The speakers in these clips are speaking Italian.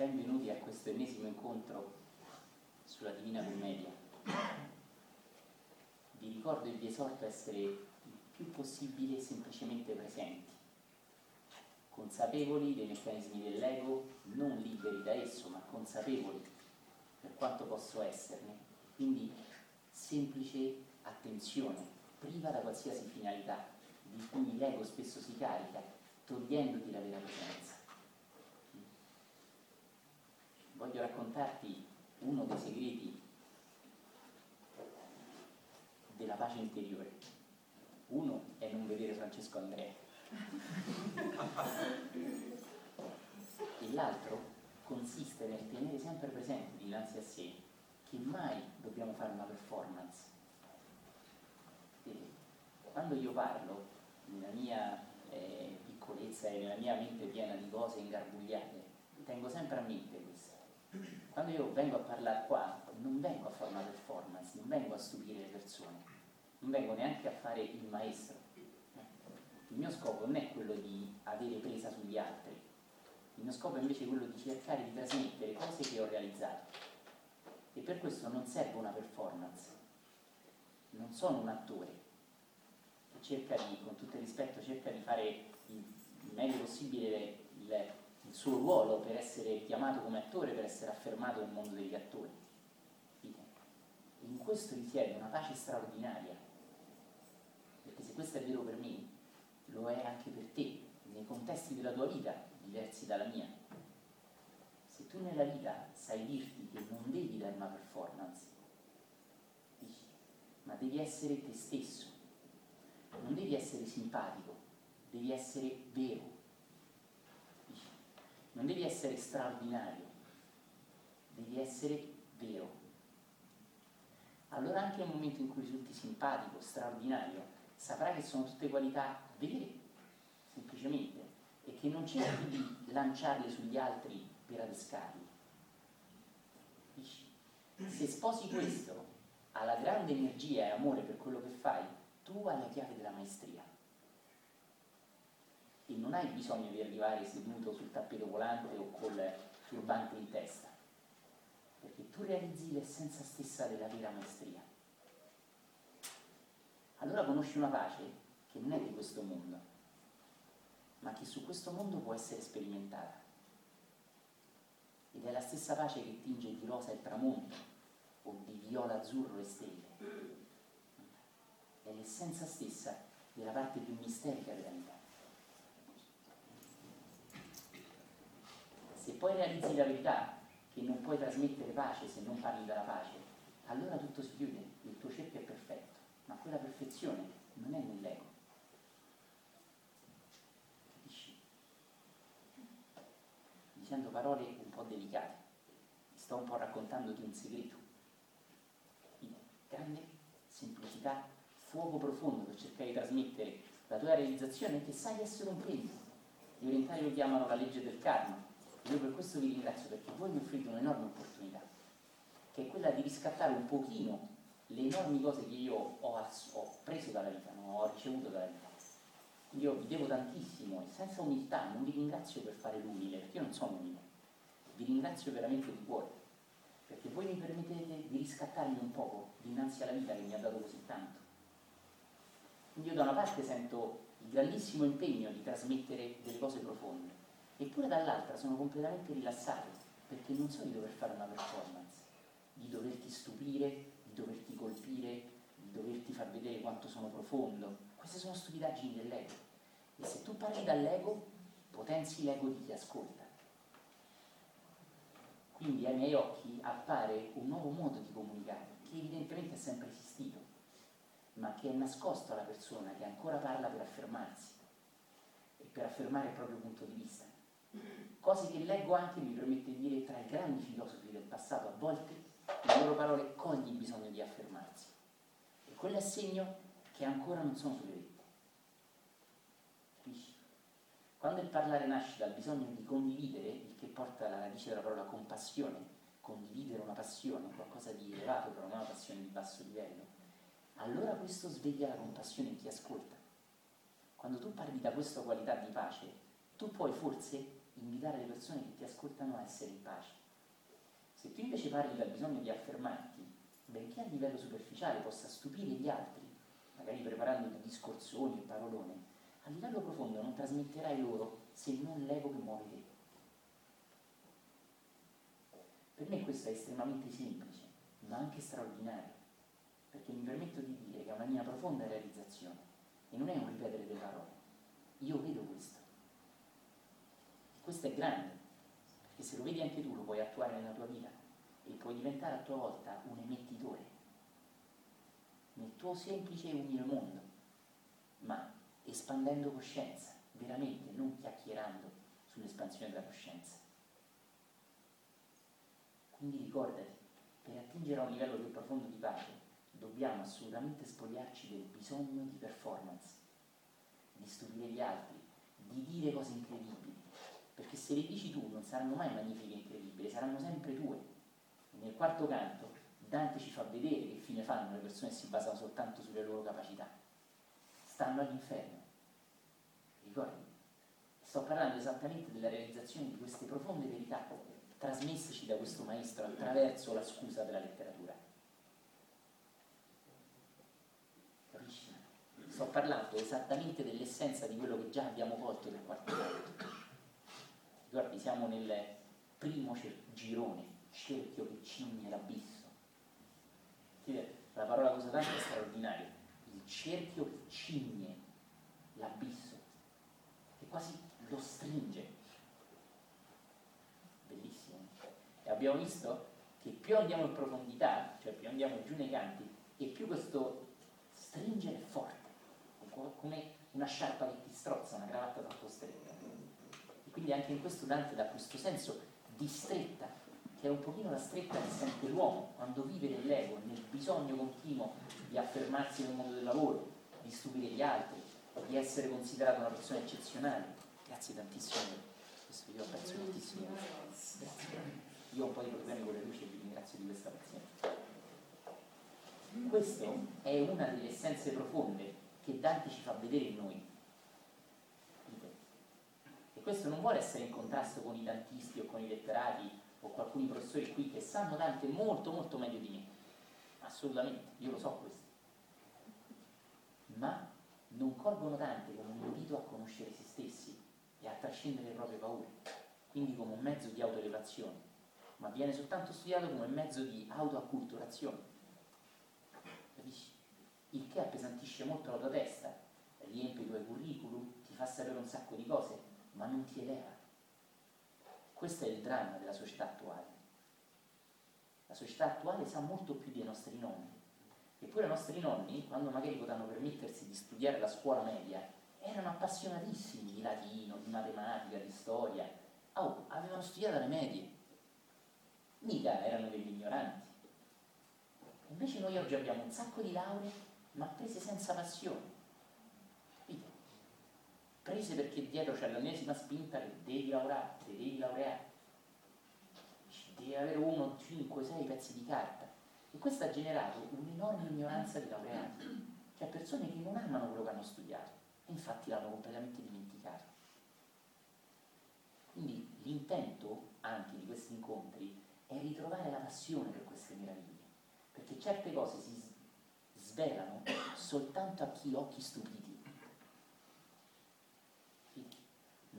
benvenuti a questo ennesimo incontro sulla Divina Commedia. Vi ricordo e vi esorto a essere il più possibile semplicemente presenti, consapevoli dei meccanismi dell'ego, non liberi da esso, ma consapevoli per quanto posso esserne. Quindi semplice attenzione, priva da qualsiasi finalità, di cui l'ego spesso si carica, togliendoti la vera presenza. Voglio raccontarti uno dei segreti della pace interiore. Uno è non vedere Francesco Andrea. E l'altro consiste nel tenere sempre presente dinanzi a sé che mai dobbiamo fare una performance. E quando io parlo, nella mia eh, piccolezza e nella mia mente piena di cose ingarbugliate, tengo sempre a mente. Quando io vengo a parlare qua, non vengo a fare una performance, non vengo a stupire le persone, non vengo neanche a fare il maestro. Il mio scopo non è quello di avere presa sugli altri, il mio scopo è invece quello di cercare di trasmettere cose che ho realizzato. E per questo non serve una performance, non sono un attore che cerca di, con tutto il rispetto, cerca di fare il meglio possibile il, il suo ruolo per essere chiamato come attore, per essere affermato nel mondo degli attori. In questo risiede una pace straordinaria, perché se questo è vero per me, lo è anche per te, nei contesti della tua vita, diversi dalla mia. Se tu nella vita sai dirti che non devi dare una performance, ma devi essere te stesso, non devi essere simpatico, devi essere vero non devi essere straordinario, devi essere vero. Allora anche nel momento in cui risulti simpatico, straordinario, saprai che sono tutte qualità vere, semplicemente, e che non cerchi di lanciarle sugli altri per adescarli. Se sposi questo alla grande energia e amore per quello che fai, tu hai la chiave della maestria e non hai bisogno di arrivare seduto sul tappeto volante o col turbante in testa, perché tu realizzi l'essenza stessa della vera maestria. Allora conosci una pace che non è di questo mondo, ma che su questo mondo può essere sperimentata. Ed è la stessa pace che tinge di rosa il tramonto o di viola azzurro le stelle. È l'essenza stessa della parte più misterica della vita. Se poi realizzi la verità che non puoi trasmettere pace se non parli della pace, allora tutto si chiude, il tuo cerchio è perfetto, ma quella perfezione non è nell'ego. Capisci? Dicendo parole un po' delicate, sto un po' raccontandoti un segreto. Grande semplicità, fuoco profondo per cercare di trasmettere la tua realizzazione che sai essere un premio. Gli orientali lo chiamano la legge del karma, io per questo vi ringrazio perché voi mi offrite un'enorme opportunità, che è quella di riscattare un pochino le enormi cose che io ho, ho preso dalla vita, no? ho ricevuto dalla vita. Io vi devo tantissimo e senza umiltà non vi ringrazio per fare l'umile, perché io non sono umile, vi ringrazio veramente di cuore, perché voi mi permettete di riscattarmi un poco dinanzi alla vita che mi ha dato così tanto. Quindi io da una parte sento il grandissimo impegno di trasmettere delle cose profonde, eppure dall'altra sono completamente rilassato perché non so di dover fare una performance, di doverti stupire, di doverti colpire, di doverti far vedere quanto sono profondo. Queste sono stupidaggini dell'ego. E se tu parli dall'ego, potenzi l'ego di chi ascolta. Quindi ai miei occhi appare un nuovo modo di comunicare, che evidentemente è sempre esistito, ma che è nascosto alla persona che ancora parla per affermarsi e per affermare il proprio punto di vista cose che leggo anche mi permette di dire tra i grandi filosofi del passato, a volte le loro parole cogli il bisogno di affermarsi. E quello è segno che ancora non sono sulle vette. Capisci? Quando il parlare nasce dal bisogno di condividere, il che porta alla radice della parola compassione, condividere una passione, qualcosa di elevato però non una passione di basso livello, allora questo sveglia la compassione in chi ascolta. Quando tu parli da questa qualità di pace, tu puoi forse invitare le persone che ti ascoltano a essere in pace. Se tu invece parli dal bisogno di affermarti, benché a livello superficiale possa stupire gli altri, magari preparando dei discorsoni e parolone, a livello profondo non trasmetterai loro se non l'ego che muove te. Per me questo è estremamente semplice, ma anche straordinario, perché mi permetto di dire che è una mia profonda realizzazione e non è un ripetere delle parole. Io vedo questo. Questo è grande, perché se lo vedi anche tu lo puoi attuare nella tua vita e puoi diventare a tua volta un emettitore nel tuo semplice e umile mondo, ma espandendo coscienza, veramente, non chiacchierando sull'espansione della coscienza. Quindi ricordati, per attingere a un livello più profondo di pace, dobbiamo assolutamente spogliarci del bisogno di performance, di stupire gli altri, di dire cose incredibili, perché se le dici tu non saranno mai magnifiche e incredibili, saranno sempre tue. Nel quarto canto Dante ci fa vedere che fine fanno le persone che si basano soltanto sulle loro capacità. Stanno all'inferno. Ricordi? Sto parlando esattamente della realizzazione di queste profonde verità trasmesseci da questo maestro attraverso la scusa della letteratura. Capisci? Sto parlando esattamente dell'essenza di quello che già abbiamo colto nel quarto canto. Guardi, siamo nel primo girone, cerchio che cigne l'abisso. La parola cosa tanto è straordinaria. Il cerchio che cigne l'abisso, che quasi lo stringe E abbiamo visto che più andiamo in profondità, cioè più andiamo giù nei canti, e più questo stringere è forte, come una sciarpa che ti strozza, una cravatta troppo stretta. E quindi anche in questo Dante dà questo senso di stretta, che è un pochino la stretta che sente l'uomo quando vive nell'ego, nel bisogno continuo di affermarsi nel mondo del lavoro, di stupire gli altri, di essere considerato una persona eccezionale. Grazie tantissimo, questo io apprezzo moltissimo. Grazie io ho un po' di problemi con le luci e vi ringrazio di questa pazienza. Questa è una delle essenze profonde che Dante ci fa vedere in noi. Questo non vuole essere in contrasto con i dantisti o con i letterati o con alcuni professori qui che sanno Dante molto molto meglio di me. Assolutamente, io lo so questo. Ma non colgono Dante come un invito a conoscere se stessi e a trascendere le proprie paure, quindi come un mezzo di autoelevazione ma viene soltanto studiato come mezzo di autoacculturazione. Capisci? Il che appesantisce molto la tua testa, riempie i tuoi curriculum, ti fa sapere un sacco di cose, ma non ti eleva. Questo è il dramma della società attuale. La società attuale sa molto più dei nostri nonni. Eppure i nostri nonni, quando magari potevano permettersi di studiare la scuola media, erano appassionatissimi di latino, di matematica, di storia. Oh, avevano studiato le medie mica erano degli ignoranti. Invece noi oggi abbiamo un sacco di lauree, ma prese senza passione. Prese perché dietro c'è l'ennesima spinta che devi che devi laureare. Devi avere uno, cinque, sei pezzi di carta. E questo ha generato un'enorme ignoranza di laureati. Cioè persone che non amano quello che hanno studiato e infatti l'hanno completamente dimenticato. Quindi l'intento anche di questi incontri è ritrovare la passione per queste meraviglie, perché certe cose si svelano soltanto a chi occhi stupiti.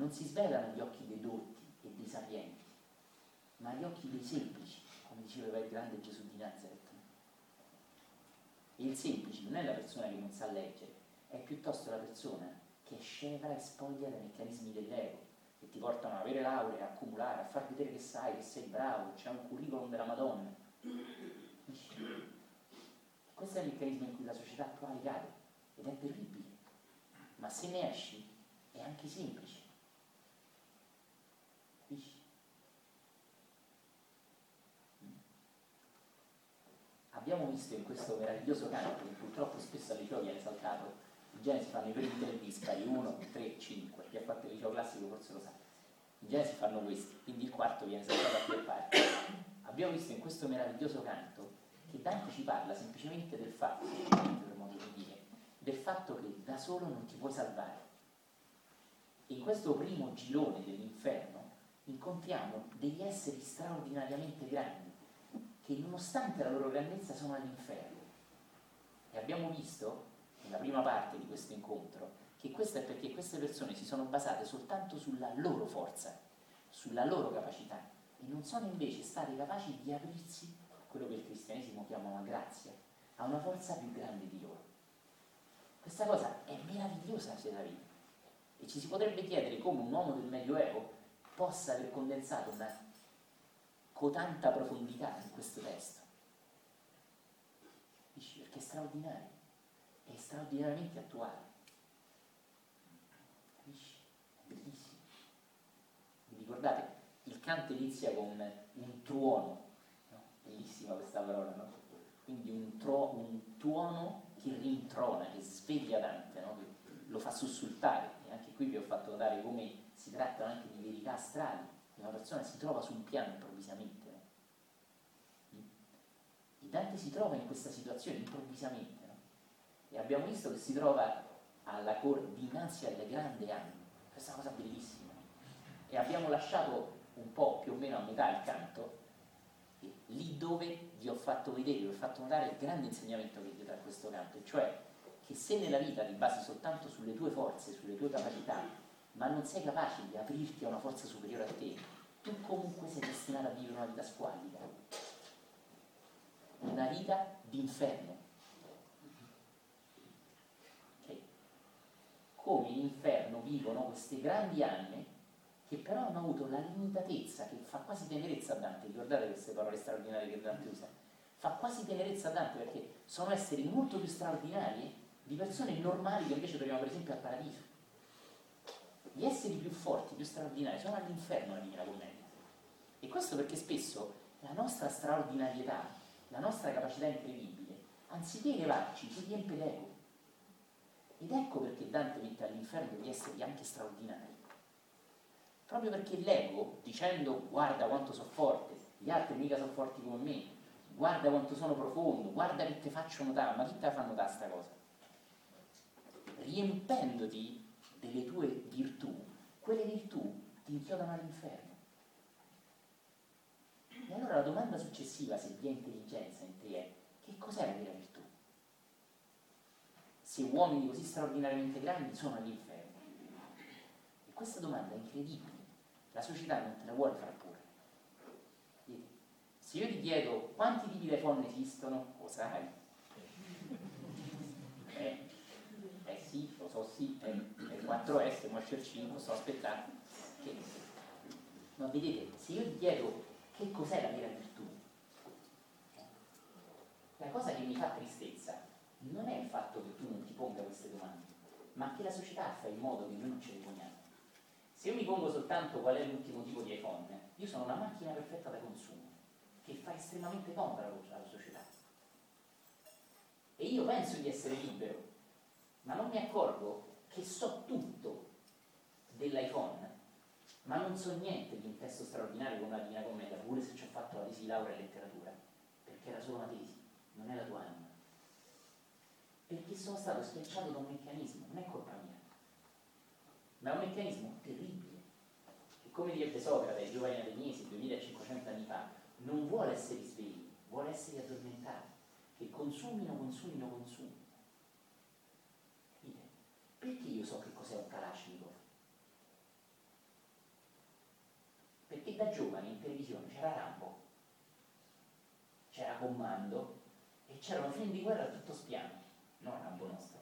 Non si svelano agli occhi dei dotti e dei sapienti, ma agli occhi dei semplici, come diceva il grande Gesù di Nazareth. E il semplice non è la persona che non sa leggere, è piuttosto la persona che è scevra e spoglia dai meccanismi dell'ego che ti portano ad avere lauree, a accumulare, a far vedere che sai, che sei bravo, c'è un curriculum della Madonna. Questo è il meccanismo in cui la società attuale cade ed è terribile, ma se ne esci è anche semplice. Capisci? Abbiamo visto in questo meraviglioso canto, che purtroppo spesso al liceo viene saltato, in genere si fanno i primi tre dispari, 1, 3, 5, chi ha fatto il liceo classico forse lo sa. In genere si fanno questi, quindi il quarto viene saltato a tre parti. Abbiamo visto in questo meraviglioso canto che Dante ci parla semplicemente del fatto, per modo di dire, del fatto che da solo non ti puoi salvare. E in questo primo girone dell'inferno incontriamo degli esseri straordinariamente grandi, che nonostante la loro grandezza sono all'inferno. E abbiamo visto, nella prima parte di questo incontro, che questo è perché queste persone si sono basate soltanto sulla loro forza, sulla loro capacità, e non sono invece state capaci di aprirsi a quello che il cristianesimo chiama la grazia, a una forza più grande di loro. Questa cosa è meravigliosa sia la vita. E ci si potrebbe chiedere come un uomo del Medioevo possa aver condensato una cotanta profondità in questo testo. Dici, perché è straordinario, è straordinariamente attuale. Capisci? È bellissimo. Vi ricordate? Il canto inizia con un tuono, no? bellissima questa parola, no? Quindi un, tro, un tuono che rintrona, che sveglia Dante, no? che lo fa sussultare. E anche qui vi ho fatto notare come si tratta anche di verità astrali, che una persona si trova su un piano improvvisamente. E Dante si trova in questa situazione improvvisamente. No? E abbiamo visto che si trova alla cor- dinanzi alle grandi anime. Questa cosa bellissima. E abbiamo lasciato un po' più o meno a metà il canto, lì dove vi ho fatto vedere, vi ho fatto notare il grande insegnamento che dietro a questo canto, cioè che se nella vita ti basi soltanto sulle tue forze, sulle tue capacità, ma non sei capace di aprirti a una forza superiore a te, tu comunque sei destinato a vivere una vita squallida, una vita d'inferno. Okay. Come in inferno vivono queste grandi anime che però hanno avuto la limitatezza che fa quasi tenerezza a Dante, ricordate queste parole straordinarie che Dante usa? Fa quasi tenerezza a Dante perché sono esseri molto più straordinari di persone normali che invece troviamo per esempio al paradiso. Gli esseri più forti, più straordinari sono all'inferno nella Divina Commedia. E questo perché spesso la nostra straordinarietà, la nostra capacità incredibile, anziché elevarci, ci riempie l'ego. Ed ecco perché Dante mette all'inferno degli esseri anche straordinari proprio perché l'ego, dicendo guarda quanto sono forte, gli altri mica sono forti come me, guarda quanto sono profondo, guarda che ti faccio notare, ma chi te la fa notare sta cosa? Riempendoti delle tue virtù, quelle virtù ti inchiodano all'inferno. E allora la domanda successiva, se vi è intelligenza in te, è che cos'è la vera virtù? Se uomini così straordinariamente grandi sono all'inferno. E questa domanda è incredibile la società non te la vuole far pure. Se io ti chiedo quanti tipi di iPhone esistono, lo sai. Eh, eh sì, lo so sì, è, il 4S, ma c'è il 5, sto aspettando. Che... Ma vedete, se io ti chiedo che cos'è la vera virtù, la cosa che mi fa tristezza non è il fatto che tu non ti ponga queste domande, ma che la società fa in modo che noi non ce le poniamo. Se io mi pongo soltanto qual è l'ultimo tipo di iPhone, io sono una macchina perfetta da consumo, che fa estremamente comodo alla società. E io penso di essere libero, ma non mi accorgo che so tutto dell'iPhone, ma non so niente di un testo straordinario come la Divina Commedia, pure se ci ho fatto la tesi laurea in letteratura, perché era solo una tesi, non è la tua anima. Perché sono stato schiacciato da un meccanismo, non è colpa mia ma è un meccanismo terribile, che come direbbe Socrate ai giovani ateniesi 2500 anni fa, non vuole essere svegli, vuole essere addormentati, che consumino, consumino, consumino. Perché io so che cos'è un Kalashnikov? Perché da giovane in televisione c'era Rambo, c'era Comando e c'erano film di guerra tutto spiano, non Rambo nostro.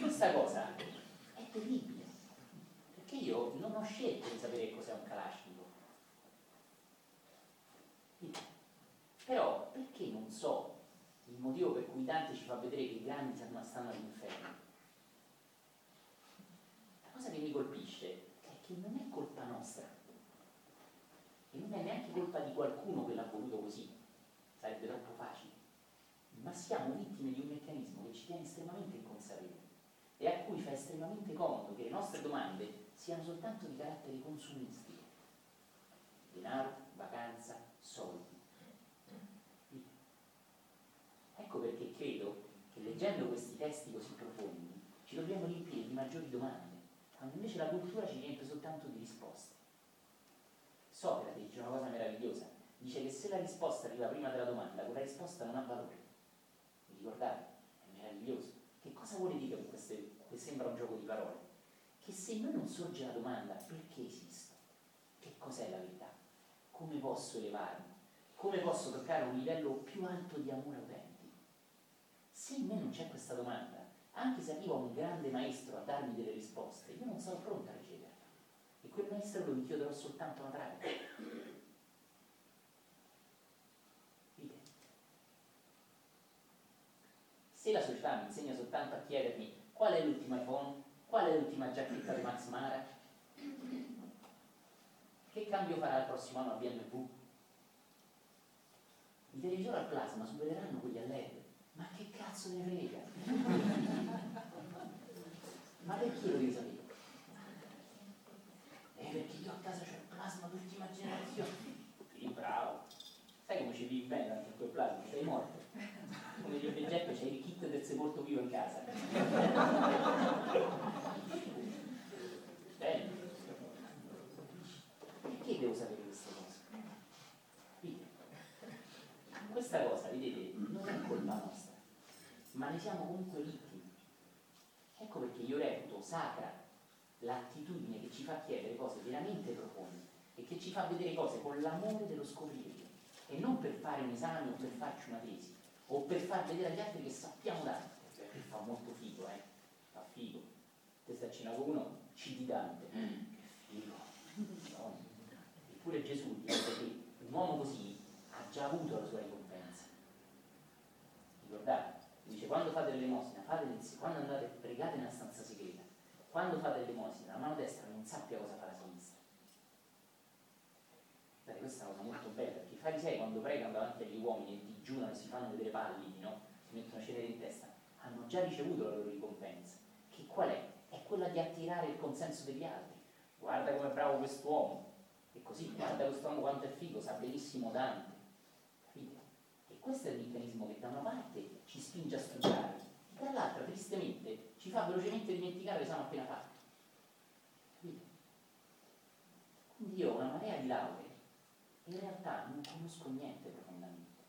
Questa cosa è terribile, perché io non ho scelto di sapere cos'è un Kalashnikov. Però perché non so il motivo per cui Dante ci fa vedere che i grandi stanno all'inferno? La cosa che mi colpisce è che non è colpa nostra, e non neanche colpa di qualcuno che l'ha voluto così, sarebbe troppo facile, ma siamo vittime di un meccanismo che ci tiene estremamente inconsapevoli e a cui fa estremamente comodo che le nostre domande siano soltanto di carattere consumistico. Denaro, vacanza, soldi. Ecco perché credo che leggendo questi testi così profondi ci dobbiamo riempire di maggiori domande, quando invece la cultura ci riempie soltanto di risposte. Socrate dice una cosa meravigliosa, dice che se la risposta arriva prima della domanda, quella risposta non ha valore. Vi ricordate? È meraviglioso. Che cosa vuole dire con queste, che sembra un gioco di parole? Che se noi non sorge la domanda perché esisto, che cos'è la verità, come posso elevarmi, come posso toccare un livello più alto di amore autentico, se in me non c'è questa domanda, anche se arriva un grande maestro a darmi delle risposte, io non sono pronta a quel maestro lo inchioderò soltanto una trave. Se la società mi insegna soltanto a chiedermi qual è l'ultimo iPhone, qual è l'ultima giacchetta di Max Mara, che cambio farà il prossimo anno a BMW? I televisori al plasma supereranno quelli a LED. Ma che cazzo ne frega? Ma perché lo devi sapere? Eh, perché io a casa c'ho il plasma d'ultima generazione. Sì, bravo. Sai come ci vivi bene anche quel plasma? Sei morto. Come dice Giuseppe, c'hai sepolto vivo in casa. Bene. Perché devo sapere queste cose? Questa cosa, vedete, non è colpa nostra, ma ne siamo comunque vittime. Ecco perché io reputo sacra l'attitudine che ci fa chiedere cose veramente profonde e che ci fa vedere cose con l'amore dello scoprire e non per fare un esame o per farci una tesi o per far vedere agli altri che sappiamo tanto, perché fa molto figo, eh? Fa figo. Te sta a cena con uno, ci di Dante, che figo. No. Eppure Gesù dice che un uomo così ha già avuto la sua ricompensa. Ricordate? Dice quando fate l'elemosina, insieme, quando andate pregate nella stanza segreta, quando fate l'elemosina, la mano destra non sappia cosa fa la sinistra. Guardate, questa è una cosa molto bella, perché i farisei quando pregano davanti agli uomini e digiunano e si fanno vedere pallidi, no? si mettono cenere in testa, hanno già ricevuto la loro ricompensa. Che qual è? È quella di attirare il consenso degli altri. Guarda come è bravo quest'uomo. E così, guarda quest'uomo quanto è figo, sa benissimo Dante. Capite? E questo è il meccanismo che da una parte ci spinge a studiare, dall'altra tristemente ci fa velocemente dimenticare che siamo appena fatti. Capite? Quindi io ho una marea di lauree e in realtà non conosco niente profondamente.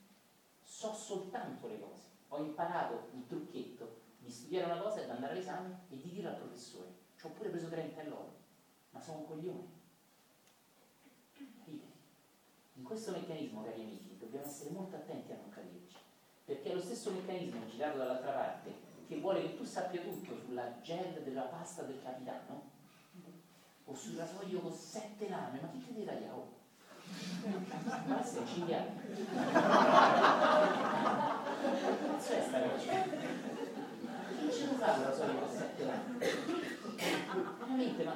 So soltanto le cose. Ho imparato il trucchetto di studiare una cosa e di andare all'esame e di dire al professore. Ci ho pure preso 30 e loro, ma sono un coglione. Capite? In questo meccanismo, cari amici, dobbiamo essere molto attenti a non caderci, perché è lo stesso meccanismo girato dall'altra parte che vuole che tu sappia tutto sulla gel della pasta del capitano o sul rasoio con sette lame, ma chi te ne tagliavo? Ma sei cinghiato. Cazzo è sta? Che ce lo fa con sette lame? Veramente, ma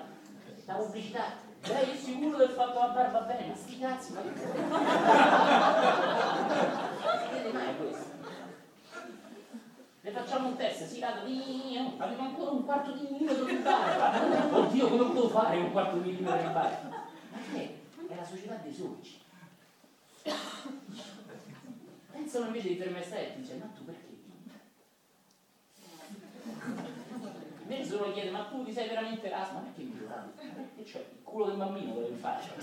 la pubblicità lei è sicuro del fatto la barba bene, ma sti cazzi, ma che vede mai questo? Le facciamo un test, si cade avevo ancora un quarto di millimetro di barba. Oddio, come potevo fare un quarto di millimetro di barba? Che la società dei sorci. Pensano invece di fermarsi e dice, ma tu perché? Invece se uno chiede, ma tu ti sei veramente raso? Ma perché mi giurate? Che c'è? Il culo del bambino quello in faccia.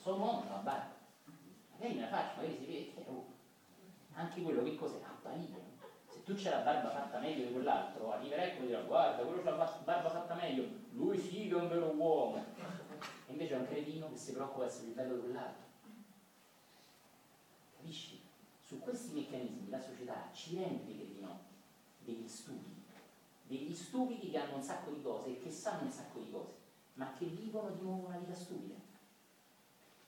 Sono mondo, barba. Magari me la faccio, magari si vede che è oh. Anche quello che cos'è? Apparire. Se tu c'è la barba fatta meglio di quell'altro, arriverai e dirà, guarda, quello c'ha la barba fatta meglio, lui sì che è un vero uomo. E invece è un cretino che si preoccupa di essere più bello di quell'altro. Capisci? Su questi meccanismi la società ci rende dei cretinotti, degli stupidi degli stupidi che hanno un sacco di cose e che sanno un sacco di cose, ma che vivono di nuovo una vita stupida.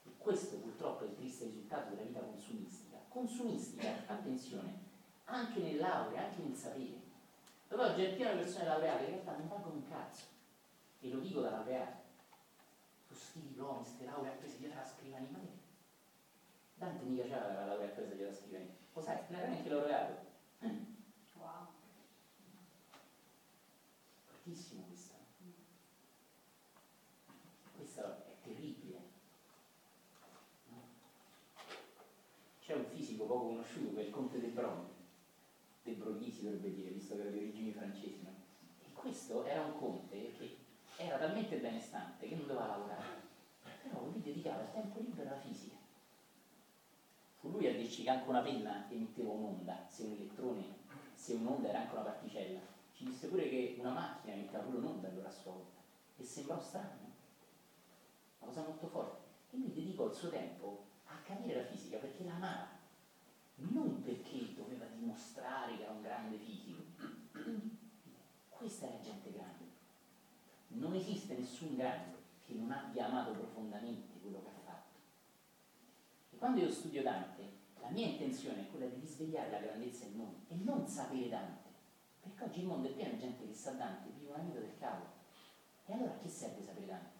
E questo purtroppo è il triste risultato della vita consumistica. Consumistica, attenzione, anche nel laurea, anche nel sapere. Dove oggi è pieno di persone laureate che in realtà non valgono un cazzo. E lo dico da laureato. Questi diplomi, queste lauree prese dietro la scrivania. Ma che? Dante mica c'era la laurea presa dietro la scrivania. Lo sai, non era neanche laureato. Wow. fortissimo questa. Questo è terribile. No? C'è un fisico poco conosciuto che è il conte de Broglie, de Broglie si dovrebbe dire, visto che era di origini francesi. No? E questo era un conte era talmente benestante che non doveva lavorare, però lui dedicava il tempo libero alla fisica. Fu lui a dirci che anche una penna emetteva un'onda, se un elettrone, se un'onda era anche una particella. Ci disse pure che una macchina emetteva pure un'onda allora a sua volta. E sembrò strano, una cosa molto forte. E lui dedicò il suo tempo a capire la fisica perché la amava, non perché doveva dimostrare che era un grande fisico. Questa è. Non esiste nessun grande che non abbia amato profondamente quello che ha fatto. E quando io studio Dante, la mia intenzione è quella di risvegliare la grandezza del mondo e non sapere Dante. Perché oggi il mondo è pieno di gente che sa Dante, vive una vita del cavolo. E allora a che serve sapere Dante?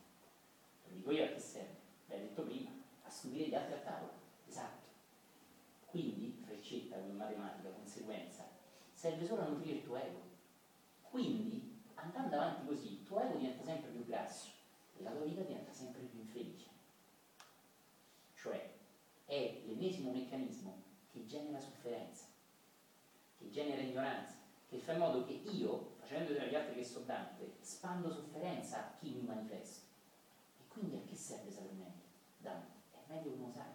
Lo dico io a che serve? L'hai detto prima, a stupire gli altri a tavola. Esatto. Quindi, freccetta come matematica, conseguenza, serve solo a nutrire il tuo ego. Quindi, andando avanti così, tuo ego diventa sempre più grasso e la tua vita diventa sempre più infelice. Cioè, è l'ennesimo meccanismo che genera sofferenza, che genera ignoranza, che fa in modo che io, facendo vedere agli altri che so Dante, spando sofferenza a chi mi manifesta. E quindi a che serve sapere? Dante, è meglio che non sai,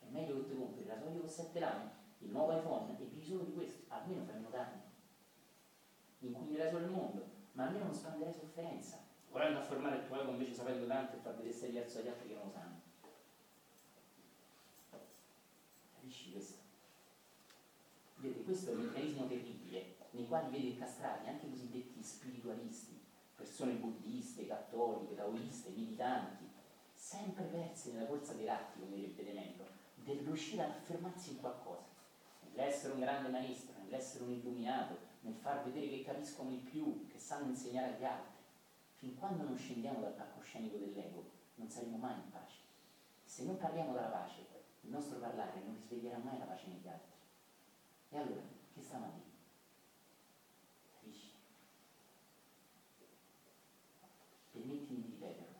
è meglio che ti compri il rasoio con 7 lame, il nuovo iPhone e solo di questo, almeno fai danni. Inquinerai solo il mondo, ma almeno non spanderai sofferenza, volendo affermare il tuo ego invece sapendo Dante e far vedere sei diverso dagli altri che non lo sanno. Capisci questo? Vedete, questo è un meccanismo terribile nei quali vede incastrati anche i cosiddetti spiritualisti, persone buddiste, cattoliche, taoiste, militanti, sempre persi nella corsa dei ratti, come direbbe Demento, del riuscire ad affermarsi in qualcosa, nell'essere un grande maestro, nell'essere un illuminato, nel far vedere che capiscono di più, che sanno insegnare agli altri. Fin quando non scendiamo dal palcoscenico dell'ego, non saremo mai in pace. Se non parliamo della pace, il nostro parlare non risveglierà mai la pace negli altri. E allora, che stiamo a dire? Capisci? Permettimi di ripeterlo.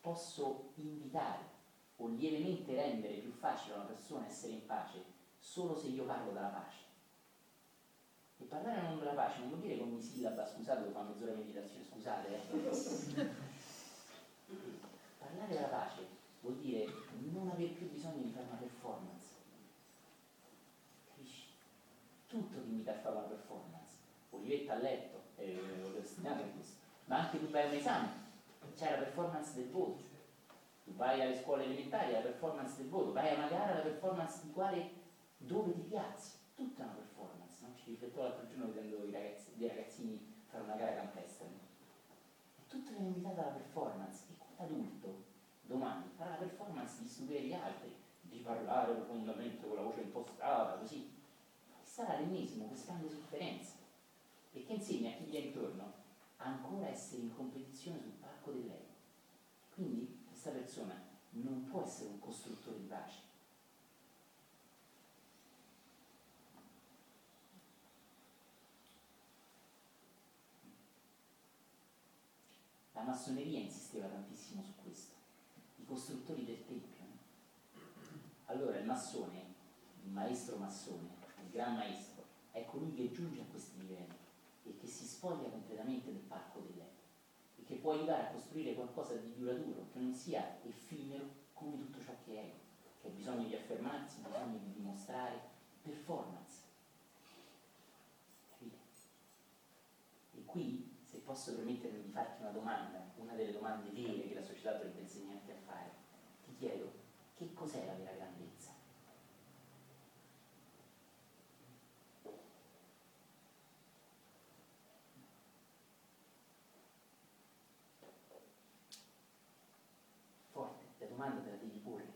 Posso invitare o lievemente rendere più facile a una persona essere in pace solo se io parlo della pace. Parlare non della pace non vuol dire con sillaba, scusate, devo fare mezz'ora di meditazione, scusate. Eh. parlare della pace vuol dire non aver più bisogno di fare una performance. Capisci? Tutto ti invita a fare una performance. Olivetta a letto, eh. Ma anche tu vai a un esame, c'è la performance del voto. Tu vai alle scuole elementari, la performance del voto, vai a una gara, la performance di quale, dove ti piazzi. Tutta una performance? Ci rifletto l'altro giorno vedendo i ragazzi, dei ragazzini fare una gara campestre. E tutto viene invitato alla performance. E quell'adulto domani farà la performance di stupire gli altri, di parlare profondamente con la voce impostata, così. E sarà l'ennesimo che spande sofferenza che insegna a chi gli è intorno ancora essere in competizione sul palco dell'ego. Quindi questa persona non può essere un costruttore di pace. La massoneria insisteva tantissimo su questo costruttori del Tempio. Allora il massone, il maestro massone, il gran maestro, è colui che giunge a questi livelli e che si spoglia completamente del parco dell'ego e che può aiutare a costruire qualcosa di duraturo, che non sia effimero come tutto ciò che è che ha bisogno di affermarsi, bisogno di dimostrare performance. E qui, posso permettermi di farti una domanda, una delle domande vere che la società dovrebbe insegnarti a fare, ti chiedo che cos'è la vera grandezza? Forte, la domanda te la devi porre.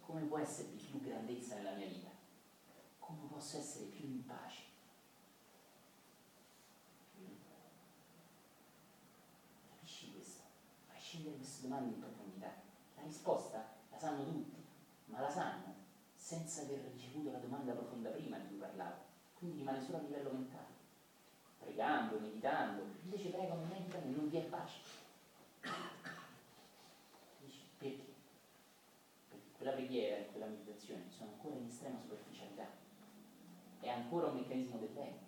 Come può esservi più grandezza nella mia vita? Come posso essere più in pace? Capisci questo? Fai scendere queste domande in profondità. La risposta la sanno tutti, ma la sanno senza aver ricevuto la domanda profonda prima di cui parlavo. Quindi rimane solo a livello mentale. Pregando, meditando, invece pregano, meditano e non vi è pace. Dici, perché? Perché quella preghiera e quella meditazione sono ancora in estrema superficialità. È ancora un meccanismo del bene.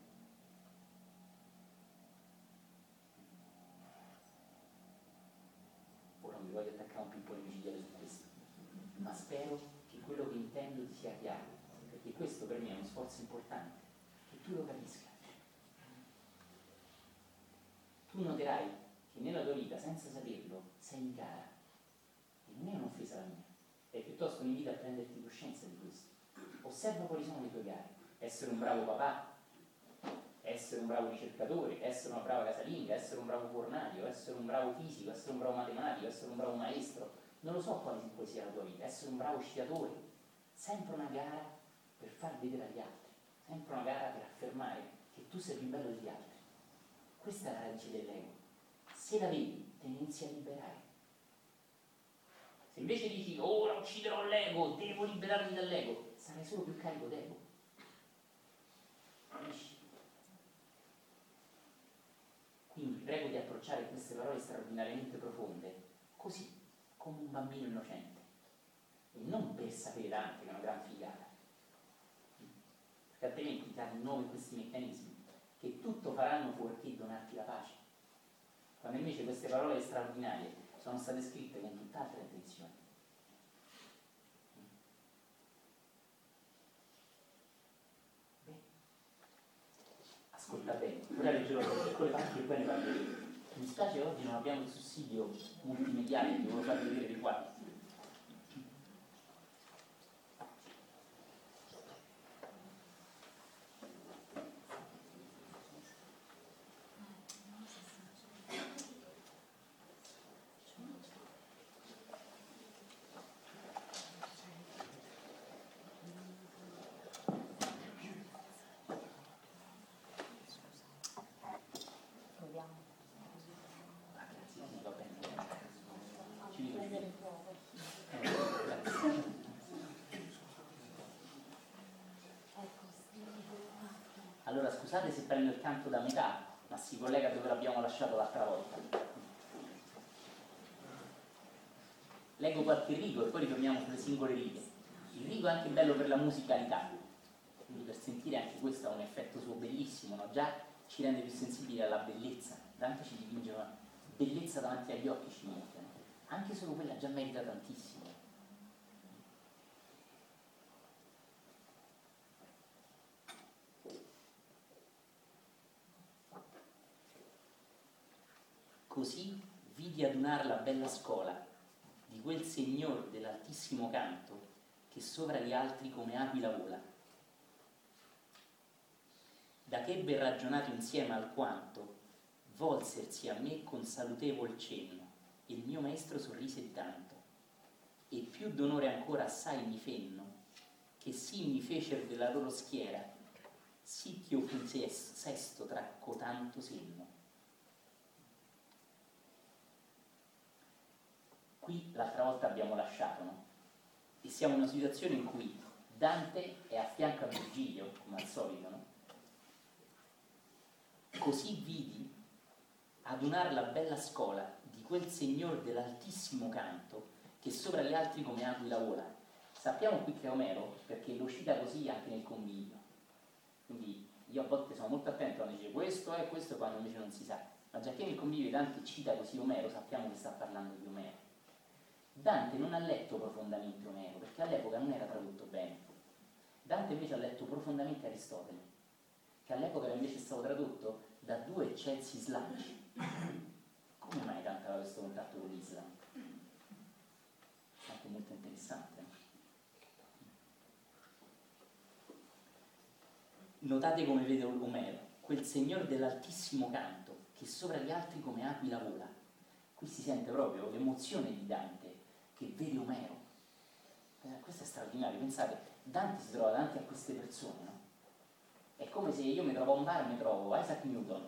mi voglio attaccare un pippone micidiale su questo, ma spero che quello che intendo ti sia chiaro, perché questo per me è uno sforzo importante, che tu lo capisca. Tu noterai che nella tua vita, senza saperlo, sei in gara. E non è un'offesa la mia, è piuttosto un invito a prenderti coscienza di questo. Osserva quali sono le tue gare. Essere un bravo papà, essere un bravo ricercatore, essere una brava casalinga, essere un bravo fornaio, essere un bravo fisico, essere un bravo matematico, essere un bravo maestro, non lo so quale sia la tua vita, essere un bravo sciatore, sempre una gara per far vedere agli altri, sempre una gara per affermare che tu sei più bello degli altri. Questa è la radice dell'ego. Se la vedi, te ne inizi a liberare. Se invece dici ora ucciderò l'ego, devo liberarmi dall'ego, sarai solo più carico d'ego. Capisci? Quindi prego di approcciare queste parole straordinariamente profonde, così, come un bambino innocente. E non per sapere tanto, che è una gran figata. Perché altrimenti nuovo in questi meccanismi che tutto faranno fuorché donarti la pace. Quando invece queste parole straordinarie sono state scritte con tutt'altre intenzioni. ascolta bene, ora leggerò le piccole parti e poi ne parleremo. Mi spiace oggi non abbiamo il sussidio multimediale, che volevo farvi vedere di qua. Allora scusate se prendo il canto da metà, ma si collega dove l'abbiamo lasciato l'altra volta. Leggo qualche rigo e poi ritorniamo sulle singole righe. Il rigo è anche bello per la musicalità, quindi per sentire anche questo ha un effetto suo bellissimo, no? già ci rende più sensibili alla bellezza. Dante ci dipinge una bellezza davanti agli occhi, ci mette. Anche solo quella già merita tantissimo. Così vidi adunar la bella scola di quel signor dell'altissimo canto che sovra gli altri come aquila vola. Da che ebbe ragionato insieme alquanto, volsersi a me con salutevol cenno, e il mio maestro sorrise tanto, e più d'onore ancora assai mi fenno, che sì mi fecer della loro schiera, sì che io fui sesto tra cotanto senno. Qui l'altra volta abbiamo lasciato, no? E siamo in una situazione in cui Dante è a fianco a Virgilio, come al solito, no? Così vidi adunar la bella scola di quel signor dell'altissimo canto che sopra gli altri come aquila vola. Sappiamo qui che è Omero perché lo cita così anche nel convivio. Quindi io a volte sono molto attento quando dice questo è questo quando invece non si sa. Ma già che nel convivio Dante cita così Omero, sappiamo che sta parlando di Omero. Dante non ha letto profondamente Omero, perché all'epoca non era tradotto bene. Dante invece ha letto profondamente Aristotele, che all'epoca era invece stato tradotto da due eccelsi islamici. Come mai Dante aveva questo contatto con l'Islam? Anche molto interessante. Notate come vede Omero, quel signor dell'altissimo canto, che sopra gli altri come aquila vola. Qui si sente proprio l'emozione di Dante che vede Omero. Eh, questo è straordinario, pensate, Dante si trova davanti a queste persone, no? È come se io mi trovo a un bar e mi trovo Isaac Newton,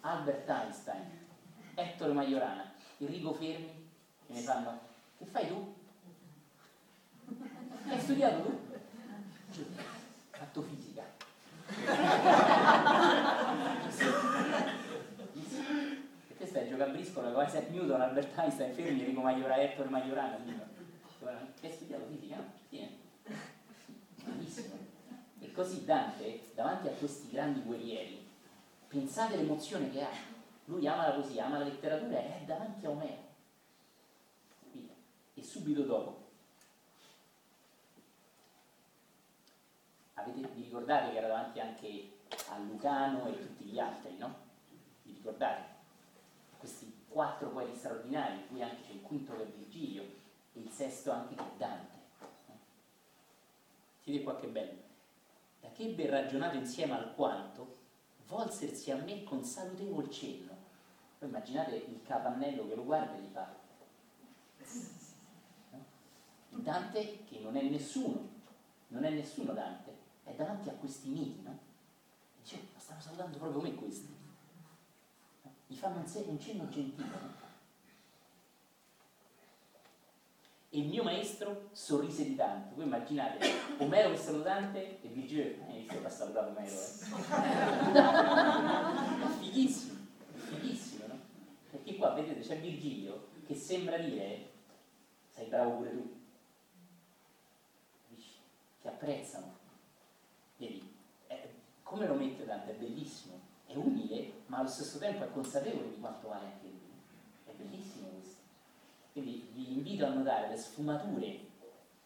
Albert Einstein, Ettore Majorana, Enrico Fermi, che mi fanno, che fai tu? Hai studiato tu? Fatto fisica. Questa è gioca a briscola con Isaac Newton, Albert Einstein, Fermi, Enrico Maiora, Ettore Maiorano. Che hai studiato fisica? Tieni. Malissimo. E così Dante, davanti a questi grandi guerrieri, pensate l'emozione che ha. Lui ama la poesia, ama la letteratura e è davanti a Omero. subito dopo. Avete, vi ricordate che era davanti anche a Lucano e tutti gli altri, no? Vi ricordate? Quattro poeti straordinari, in cui anche c'è il quinto che è Virgilio e il sesto anche che è Dante. Siete qua che bello. Da che ebbe ragionato insieme al quanto, volsersi a me con salutevol cenno. Poi immaginate il capannello che lo guarda e gli fa. Dante che non è nessuno, non è nessuno Dante, è davanti a questi miti, no? Dice, ma stanno salutando proprio me questi. Gli fanno un, cenno gentile. E il mio maestro sorrise di tanto. Voi immaginate Omero che salutante e Virgilio hai visto che ha salutato Omero. Eh? fighissimo, fighissimo, no? Perché qua vedete c'è Virgilio che sembra dire sei bravo pure tu. Ti apprezzano. Vedi? È, come lo mette Dante? È bellissimo. È umile, ma allo stesso tempo è consapevole di quanto vale anche lui. È bellissimo questo. Quindi vi invito a notare le sfumature,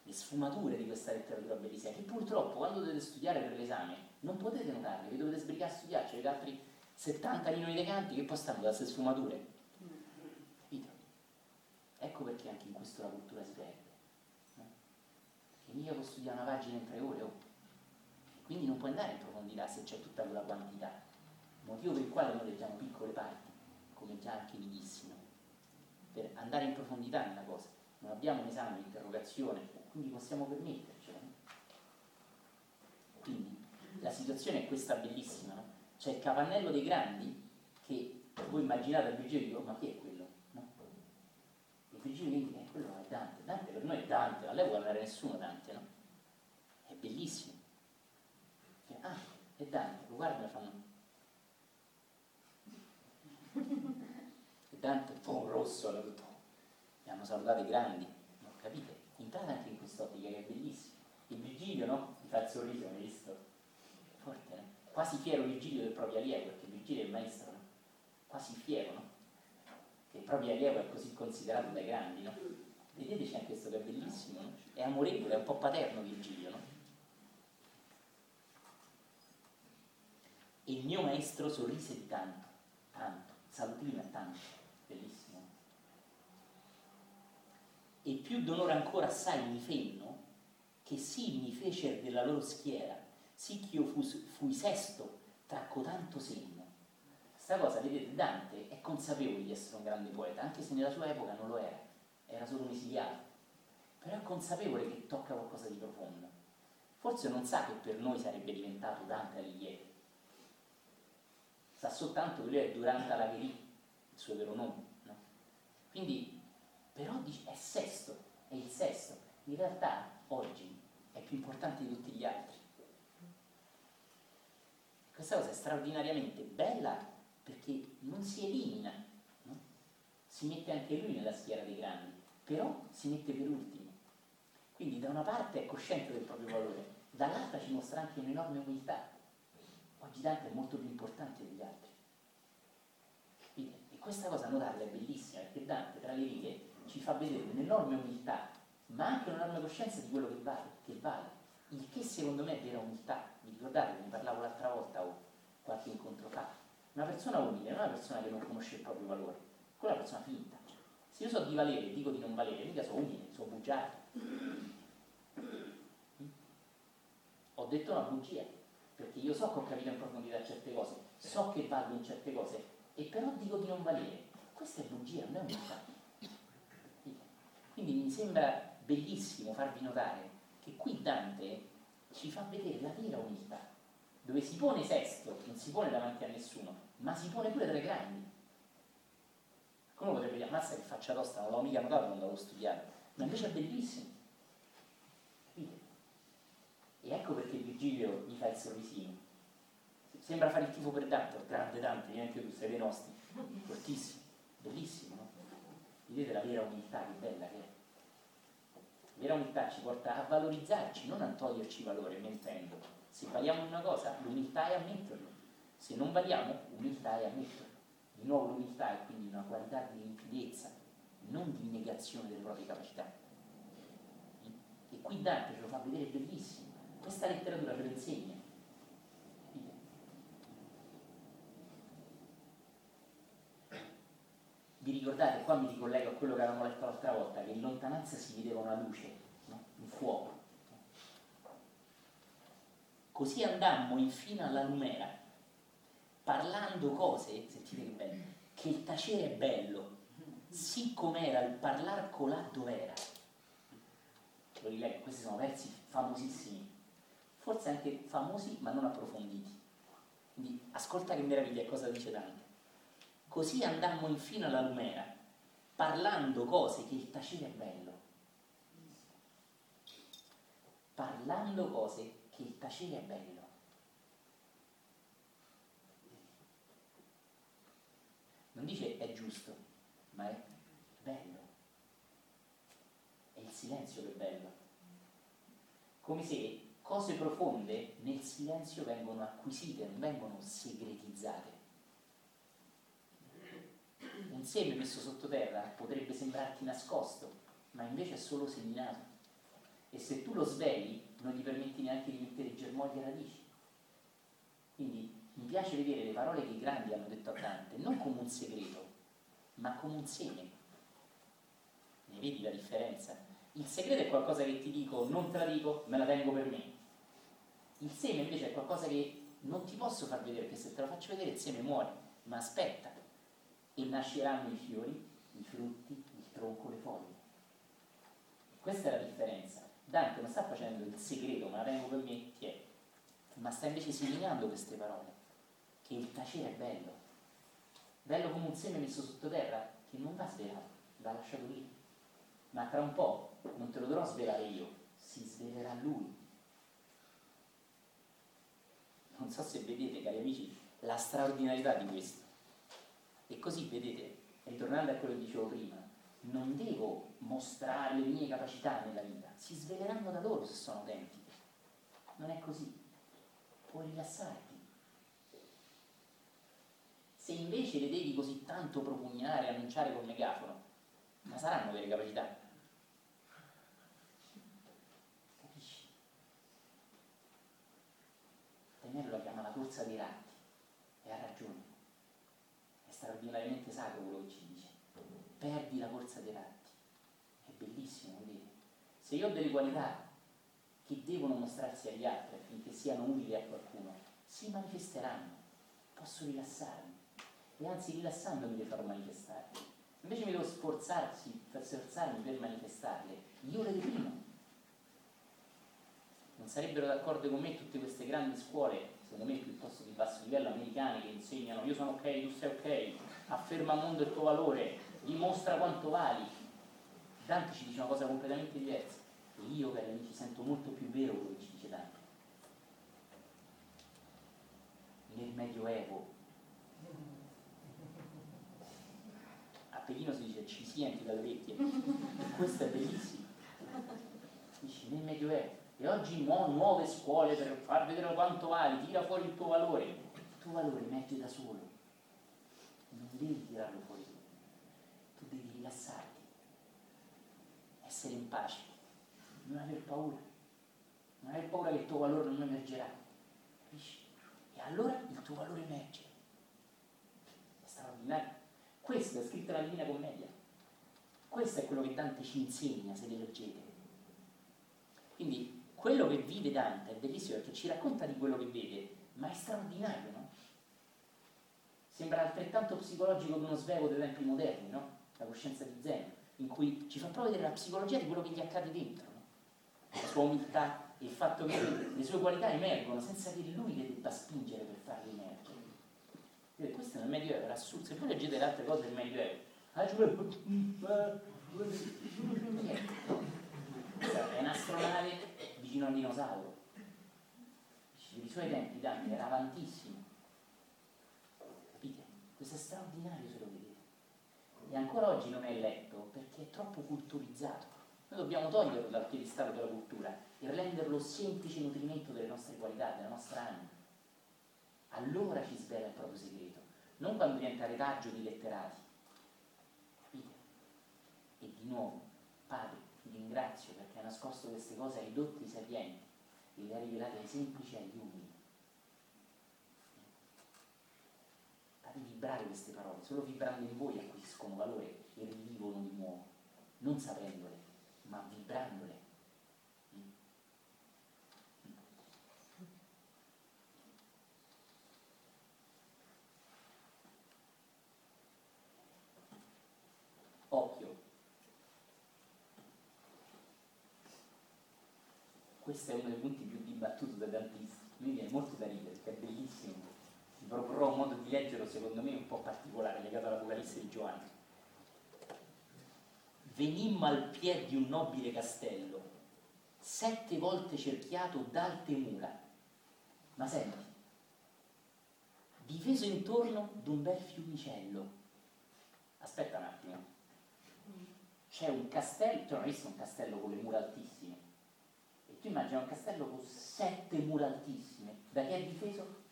le sfumature di questa letteratura bellissima, che purtroppo quando dovete studiare per l'esame non potete notarle, vi dovete sbrigare a studiare, c'è altri 70 linoi dei canti che poi stanno da queste sfumature. Capite? Ecco perché anche in questo la cultura si perde. No? Perché mica può studiare una pagina in tre ore, oh. quindi non puoi andare in profondità se c'è tutta quella quantità. Motivo per il quale noi leggiamo piccole parti, come già anche vi dissi, no? per andare in profondità nella cosa. Non abbiamo un esame, un'interrogazione, quindi possiamo permettercelo. Quindi la situazione è questa bellissima, no? C'è il capannello dei grandi che voi immaginate al Virgilio ma chi è quello? No? Il Virgilio dice, eh, quello è Dante. Dante per noi è Dante, all'epoca non era nessuno Dante, no? È bellissimo. Ah, è Dante, lo guardano e fanno Dante un rosso, hanno detto, mi hanno salutato i grandi, no, capite? Entrate anche in quest'ottica che è bellissima. Il Virgilio, no? Mi fa il sorriso, hai visto? Forte, no? Quasi fiero Virgilio del proprio allievo, perché Virgilio è il maestro, no? Quasi fiero, no? Che il proprio allievo è così considerato dai grandi, no? Vedete c'è anche questo che è bellissimo, no? È amorevole, è un po' paterno Virgilio, no? E il mio maestro sorrise di tanto, tanto, salutina tanto bellissimo. E più d'onore ancora assai mi fenno, che sì mi fece della loro schiera, sì che io fui, fui sesto tra cotanto senno. Questa cosa, vedete, Dante è consapevole di essere un grande poeta, anche se nella sua epoca non lo era, era solo un esiliato, però è consapevole che tocca qualcosa di profondo. Forse non sa che per noi sarebbe diventato Dante Alighieri, sa soltanto che lui è durante Verì, il suo vero nome. No? Quindi, però è sesto, è il sesto. In realtà oggi è più importante di tutti gli altri. Questa cosa è straordinariamente bella perché non si elimina, no? si mette anche lui nella schiera dei grandi, però si mette per ultimo. Quindi da una parte è cosciente del proprio valore, dall'altra ci mostra anche un'enorme umiltà. Oggi Dante è molto più importante degli altri questa cosa notarla è bellissima perché Dante tra le righe ci fa vedere un'enorme umiltà, ma anche un'enorme coscienza di quello che vale, che vale. Il che secondo me è vera umiltà. Vi ricordate ne parlavo l'altra volta o qualche incontro fa? Una persona umile non è una persona che non conosce il proprio valore, quella è una persona finta. Se io so di valere e dico di non valere, mica sono umile, sono bugiardo. Ho detto una bugia, perché io so che ho capito in profondità certe cose, so che valgo in certe cose, e però dico di non valere. Questa è bugia, non è umiltà. Quindi mi sembra bellissimo farvi notare che qui Dante ci fa vedere la vera umiltà, dove si pone sesto, non si pone davanti a nessuno, ma si pone pure tra i grandi. Come potrebbe dire, ammazza che faccia tosta, non l'avevo mica notato quando l'avevo studiato, ma invece è bellissimo. Capite? E ecco perché Virgilio gli fa il sorrisino sembra fare il tifo per Dante, grande Dante, neanche tu sei dei nostri, fortissimo, bellissimo, no? Vedete la vera umiltà, che bella che è. La vera umiltà ci porta a valorizzarci, non a toglierci valore, mentendo. Se valiamo una cosa, l'umiltà è ammetterlo. Se non valiamo, l'umiltà è ammetterlo. Di nuovo l'umiltà è quindi una qualità di limpidezza, non di negazione delle proprie capacità. qui Dante ce lo fa vedere bellissimo. Questa letteratura ce lo insegna. Vi ricordate, qua mi ricollego a quello che avevamo letto l'altra volta, che in lontananza si vedeva una luce, no? un fuoco. Così andammo infine alla lumera, parlando cose, sentite che bello, che il tacere è bello, sì com'era il parlar colà dov'era. Lo rileggo, questi sono versi famosissimi, forse anche famosi ma non approfonditi. Quindi ascolta che meraviglia cosa dice Dante. Così andammo infine alla lumera, parlando cose che il tacere è bello. Parlando cose che il tacere è bello. Non dice è giusto, ma è bello. È il silenzio che è bello. Come se cose profonde nel silenzio vengono acquisite, non vengono segretizzate un seme messo sottoterra potrebbe sembrarti nascosto, ma invece è solo seminato. E se tu lo svegli, non gli permetti neanche di mettere germogli e radici. Quindi mi piace vedere le parole che i grandi hanno detto a Dante, non come un segreto, ma come un seme. Ne vedi la differenza? Il segreto è qualcosa che ti dico, non te la dico, me la tengo per me. Il seme invece è qualcosa che non ti posso far vedere, perché se te lo faccio vedere il seme muore, ma aspetta, e nasceranno i fiori, i frutti, il tronco, le foglie. Questa è la differenza. Dante non sta facendo il segreto, ma la tengo per me, ti è, ma sta invece segnando queste parole, che il tacere è bello, bello come un seme messo sottoterra, che non va svelato, va lasciato lì. Ma tra un po' non te lo dovrò svelare io, si svelerà lui. Non so se vedete, cari amici, la straordinarietà di questo. E così, vedete, ritornando a quello che dicevo prima, non devo mostrare le mie capacità nella vita, si sveleranno da loro se sono autentiche. Non è così. Puoi rilassarti. Se invece le devi così tanto propugnare, annunciare col megafono, ma saranno delle capacità? Capisci? Tenero la chiama la corsa dei ragione straordinariamente sacro quello che ci dice. Perdi la corsa dei ratti. È bellissimo, vedete? Se io ho delle qualità che devono mostrarsi agli altri affinché siano utili a qualcuno, si manifesteranno. Posso rilassarmi. E anzi rilassandomi le farò manifestare. Invece mi devo sforzarsi, sforzarmi per manifestarle. Io le deprimo. Non sarebbero d'accordo con me tutte queste grandi scuole secondo me piuttosto di basso livello, americani che insegnano io sono ok, tu sei ok, afferma al mondo il tuo valore, dimostra quanto vali. Dante ci dice una cosa completamente diversa. E io, cari amici, sento molto più vero quello che ci dice Dante. Nel Medioevo, a Pechino si dice ci senti dalle orecchie, e questo è bellissimo. Dici, nel Medioevo e oggi mu- nuove scuole per far vedere quanto vali, tira fuori il tuo valore. Il tuo valore metti da solo. Non devi tirarlo fuori tu. Tu devi rilassarti, essere in pace, non aver paura. Non aver paura che il tuo valore non emergerà. Capisci? E allora il tuo valore emerge. È straordinario. Questo è scritto nella Divina Commedia. Questo è quello che Dante ci insegna se le leggete. Quindi quello che vive Dante è bellissimo perché ci racconta di quello che vede, ma è straordinario, no? Sembra altrettanto psicologico di uno svego dei tempi moderni, no? La coscienza di Zen, in cui ci fa proprio vedere la psicologia di quello che gli accade dentro, no? La sua umiltà, il fatto che le sue qualità emergono senza che lui le debba spingere per farle emergere. E questo nel Medioevo era assurdo. Se voi leggete le altre cose del Medioevo, ah, è un'astronave vicino al dinosauro. Per i suoi tempi Dante era avantissimo. Capite? Questo è straordinario se lo vedete. E ancora oggi non è letto perché è troppo culturizzato. Noi dobbiamo toglierlo dal piedistallo della cultura e renderlo semplice nutrimento delle nostre qualità, della nostra anima. Allora ci svela il proprio segreto, non quando diventa retaggio di letterati. Capite? E di nuovo, Padre, ringrazio perché hai nascosto queste cose ai dotti sapienti e le hai rivelate ai semplici e agli umili. Fate vibrare queste parole, solo vibrando in voi acquisiscono valore e rivivono di nuovo, non sapendole, ma vibrandole. Questo è uno dei punti più dibattuti da tantisti, mi viene molto da ridere, perché è bellissimo. Vi proporrò un modo di leggerlo secondo me un po' particolare, legato all'Apocalisse di Giovanni. Venimmo al piede di un nobile castello, sette volte cerchiato d'alte mura. Ma senti, difeso intorno d'un bel fiumicello. Aspetta un attimo. C'è un castello, tu non hai visto un castello con le mura altissime? Tu immagini un castello con sette mura altissime, da chi è difeso?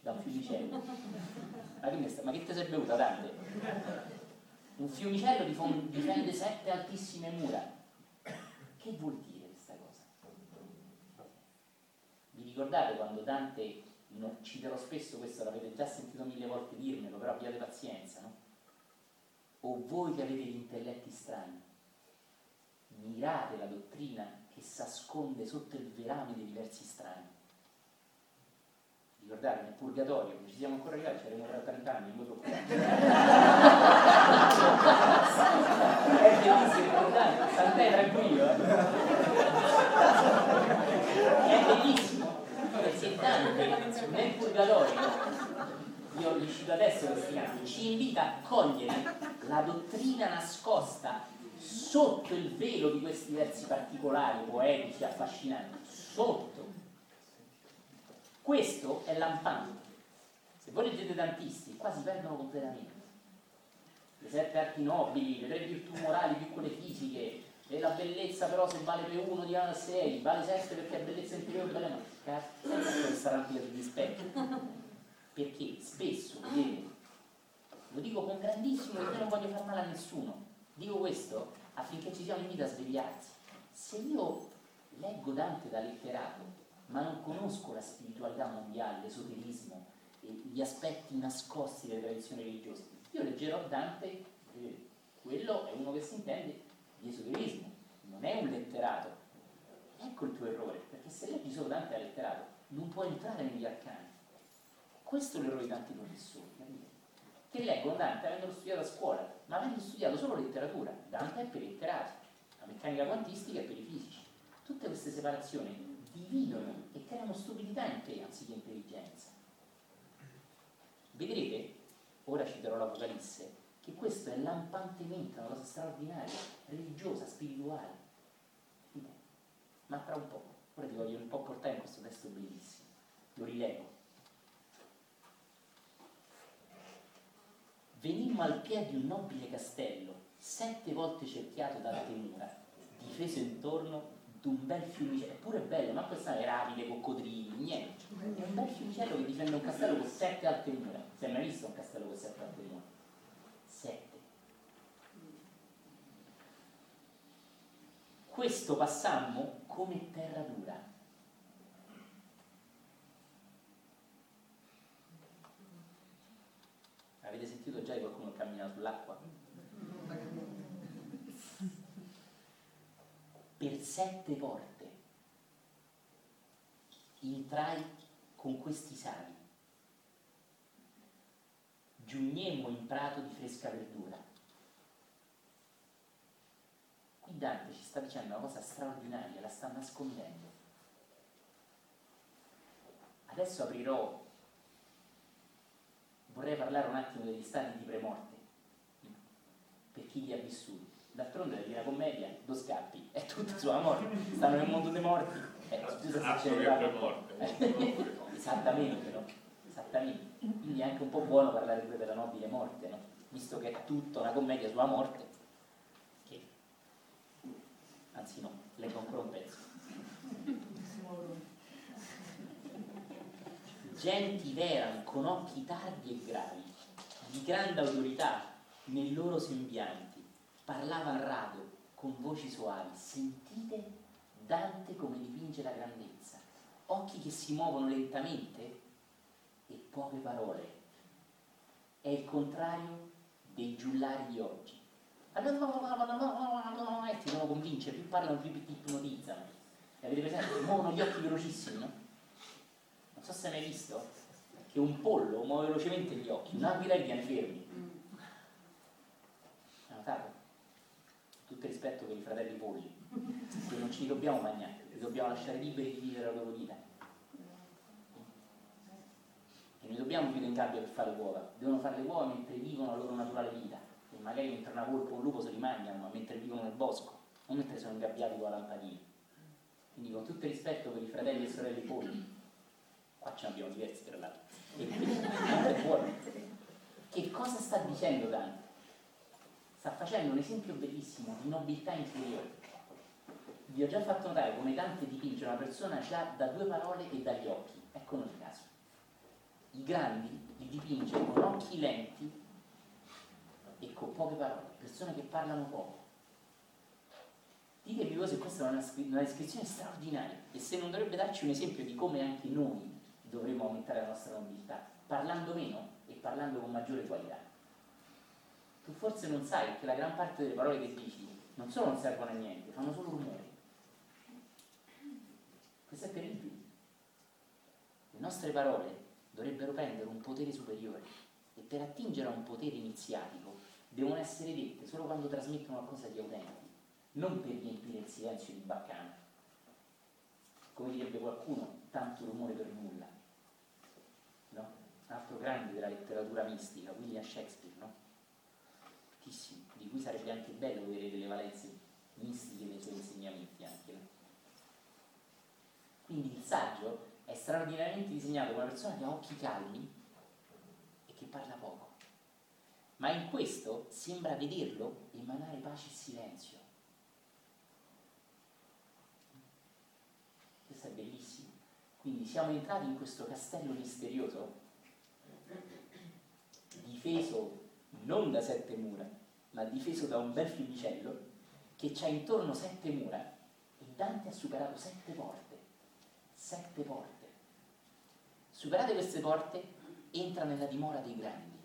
Da un fiumicello. Ma che, sta, ma che ti sei bevuta Dante? Un fiumicello difende sette altissime mura. Che vuol dire questa cosa? Vi ricordate quando Dante, non citerò spesso questo, l'avete già sentito mille volte dirmelo, però abbiate pazienza, no? O voi che avete gli intelletti strani, mirate la dottrina che si nasconde sotto il velame dei diversi strani. Ricordate, nel purgatorio, ci siamo ancora arrivati, saremo tra 30 anni, non lo È bellissimo, ricordate, tant'è tranquillo, eh? È bellissimo, perché Dante nel purgatorio, io li cito adesso questi canti, ci invita a cogliere la dottrina nascosta sotto il velo di questi versi particolari, poetici, affascinanti, sotto. Questo è lampante. Se voi leggete tantisti, qua si perdono completamente. Le sette arti nobili, le tre virtù morali più quelle fisiche, e la bellezza però se vale per uno di a 6, vale 7 perché è bellezza interiore, bella no. Cazzo, questa rampina sugli specchi. Perché spesso, vedete, lo dico con grandissimo perché non voglio far male a nessuno, dico questo affinché ci sia un invito a svegliarsi. Se io leggo Dante da letterato, ma non conosco la spiritualità mondiale, l'esoterismo, gli aspetti nascosti delle tradizioni religiose, io leggerò Dante, eh, quello è uno che si intende di esoterismo, non è un letterato. Ecco il tuo errore, perché se leggi solo Dante da letterato, non puoi entrare negli arcani. Questo è l'errore di tanti professori? Che leggono Dante avendolo studiato a scuola, ma avendo studiato solo letteratura, Dante è per i letterati, la meccanica quantistica è per i fisici. Tutte queste separazioni dividono e creano stupidità in te anziché intelligenza. Vedrete, ora citerò l'Apocalisse, che questo è lampantemente una cosa straordinaria, religiosa, spirituale. Ma tra un po', ora ti voglio un po' portare in questo testo bellissimo, lo rileggo. Venimmo al piede di un nobile castello, sette volte cerchiato dalla mura, difeso intorno d'un bel fiumicello, eppure bello, ma questa è rapide, coccodrilli, niente. È un bel fiumicello che difende un castello con sette alte mura. Si è mai visto un castello con sette alte mura? Sette. Questo passammo come terra dura Avete sentito già di qualcuno che cammina sull'acqua? Per sette porte entrai con questi sali. Giugnemmo in prato di fresca verdura. Qui Dante ci sta dicendo una cosa straordinaria, la sta nascondendo. Adesso aprirò vorrei parlare un attimo degli stati di premorte, per chi li ha vissuti. D'altronde la Commedia, due scappi, è tutta sulla morte, stanno nel mondo dei morti. Eh, scusa se c'è Esattamente, no? Esattamente. Quindi è anche un po' buono parlare pure della nobile morte, no? Visto che è tutta una commedia sulla morte, che... anzi no, leggo ancora un pezzo. genti erano con occhi tardi e gravi, di grande autorità nei loro sembianti, parlava a rado, con voci soavi, sentite Dante come dipinge la grandezza, occhi che si muovono lentamente e poche parole. È il contrario dei giullari di oggi. E ti devono convincere, più parlano più ti ipnotizzano. E avete presente? Muovono gli occhi velocissimi, no? Non so se hai mai visto che un pollo muove velocemente gli occhi, un'aquila e viene fermi. Hai notato? Tutto rispetto per i fratelli polli, che non ci dobbiamo mangiare, li dobbiamo lasciare liberi di vivere la loro vita. E non dobbiamo chiudere in gabbia per fare uova, devono fare le uova mentre vivono la loro naturale vita. E magari mentre una volpe o un lupo se li mangiano, ma mentre vivono nel bosco, non mentre sono ingabbiati con la lampadina. Quindi con tutto il rispetto per i fratelli e sorelle polli, qua ce ne abbiamo diversi tra l'altro, e quindi. Che cosa sta dicendo Dante? Sta facendo un esempio bellissimo di nobiltà interiore. Vi ho già fatto notare come Dante dipinge una persona già da due parole e dagli occhi. Eccolo il caso. I grandi li dipinge con occhi lenti e con poche parole, persone che parlano poco. Ditevi voi se questa è una, una descrizione straordinaria e se non dovrebbe darci un esempio di come anche noi dovremmo aumentare la nostra nobiltà, parlando meno e parlando con maggiore qualità. Tu forse non sai che la gran parte delle parole che dici non solo non servono a niente, fanno solo rumore. Questo è terribile. Le nostre parole dovrebbero prendere un potere superiore e per attingere a un potere iniziatico devono essere dette solo quando trasmettono qualcosa di autentico, non per riempire il silenzio di baccano. Come direbbe qualcuno, tanto rumore per nulla. No? Un altro grande della letteratura mistica, William Shakespeare, no? Fortissimo, di cui sarebbe anche bello vedere delle valenze mistiche nei suoi insegnamenti anche. No? Quindi il saggio è straordinariamente disegnato come una persona che ha occhi calmi e che parla poco. Ma in questo sembra vederlo emanare pace e silenzio. Questo è bellissimo. Quindi siamo entrati in questo castello misterioso, difeso non da sette mura, ma difeso da un bel fiumicello che c'ha intorno sette mura e Dante ha superato sette porte. Sette porte. Superate queste porte, entra nella dimora dei grandi.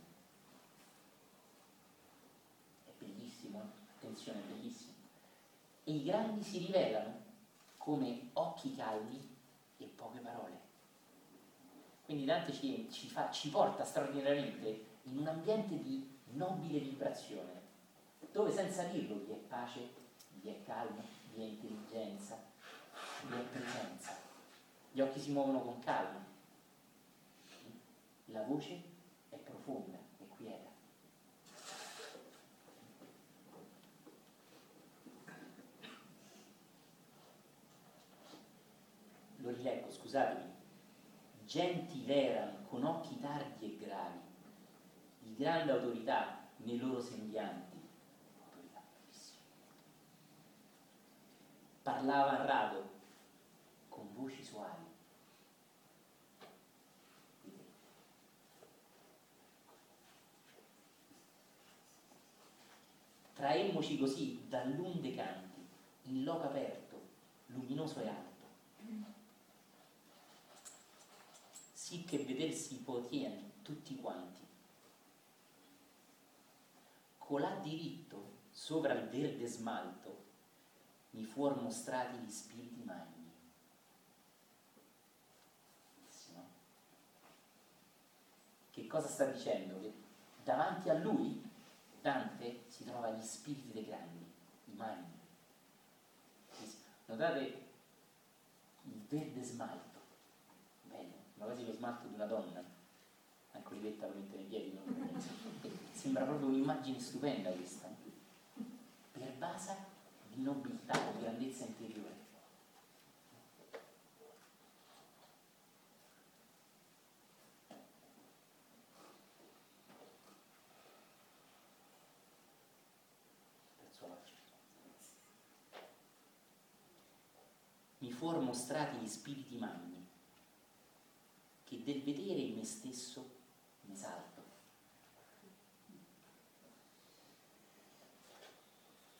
È bellissimo, attenzione, è bellissimo. E i grandi si rivelano come occhi calmi e poche parole. Quindi Dante ci, ci, fa, ci porta straordinariamente in un ambiente di nobile vibrazione, dove senza dirlo vi è pace, vi è calma, vi è intelligenza, vi è presenza. Gli occhi si muovono con calma, la voce è profonda e quieta. Lo rileggo, scusatemi. Genti verano con occhi tardi e gravi, di grande autorità nei loro sembianti. Autorità bravissima. Parlava a rado, con voci suavi. Traemmoci così dall'unde canti, in loco aperto, luminoso e alto. Sì che vedersi potiene tutti quanti. Colà diritto sopra il verde smalto mi fuor mostrati gli spiriti magni. Che cosa sta dicendo? Che davanti a lui Dante si trova gli spiriti dei grandi, i magni. Notate il verde smalto, bello, ma quasi lo smalto di una donna, anche Olivetta lo mette nei piedi, sembra proprio un'immagine stupenda questa, pervasa di nobiltà, di grandezza interiore. mi fuor mostrati gli spiriti magni, che del vedere in me stesso mi salto.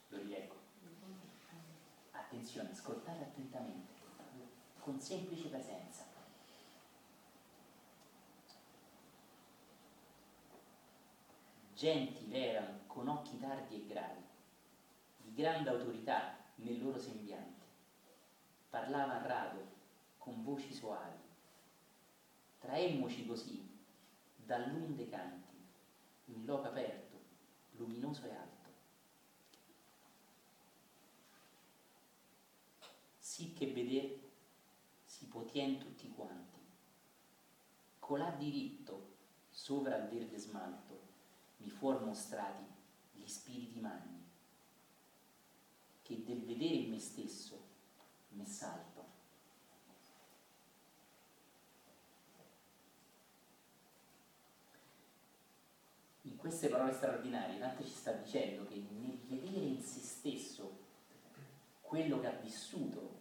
Lo rileggo. Ascoltate attentamente, con semplice presenza. Genti erano con occhi tardi e gravi, di grande autorità nel loro sembiante. Parlava a rado, con voci soavi. Traemmoci così, dall'unde canti, in loco aperto, luminoso e alto. Sì che veder si potien tutti quanti. Colà diritto, sovra il verde smalto, mi fuor mostrati gli spiriti magni, che del vedere in me stesso me salto. In queste parole straordinarie Dante ci sta dicendo che nel vedere in se stesso quello che ha vissuto,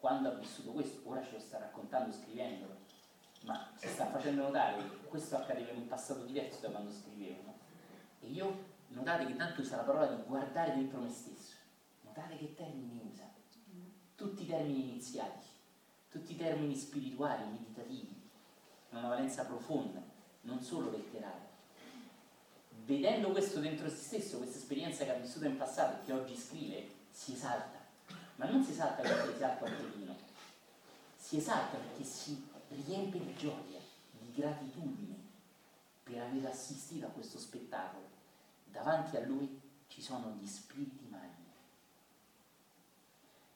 quando ha vissuto questo, ora ce lo sta raccontando scrivendolo, ma si sta facendo notare che questo accadeva in un passato diverso da quando scrivevo. No? E io notate che tanto usa la parola di guardare dentro me stesso. Notate che termini usa. Tutti i termini iniziati, tutti i termini spirituali, meditativi, hanno una valenza profonda, non solo letterale. Vedendo questo dentro se stesso, questa esperienza che ha vissuto in passato e che oggi scrive, si esalta. Ma non si esalta perché si esalta un pochino, si esalta perché si riempie di gioia, di gratitudine per aver assistito a questo spettacolo. Davanti a lui ci sono gli spiriti magni.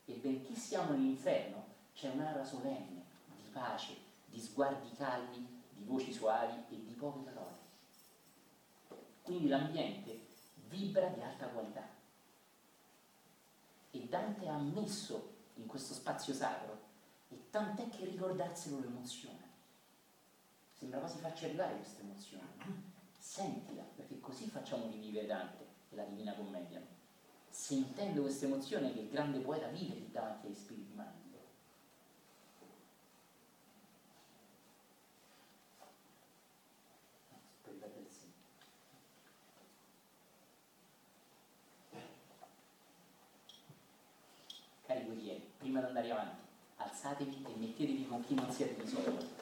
E benché siamo nell'inferno, c'è un'aura solenne, di pace, di sguardi calmi, di voci suavi e di poche parole. Quindi l'ambiente vibra di alta qualità. E Dante ha messo in questo spazio sacro e tant'è che ricordarselo l'emozione. Sembra quasi farci arrivare questa emozione. Sentila, perché così facciamo rivivere Dante e la Divina Commedia. Sentendo questa emozione che il grande poeta vive davanti agli spiriti umani. Cari guerrieri, prima di andare avanti, alzatevi e mettetevi con chi non siete di solito.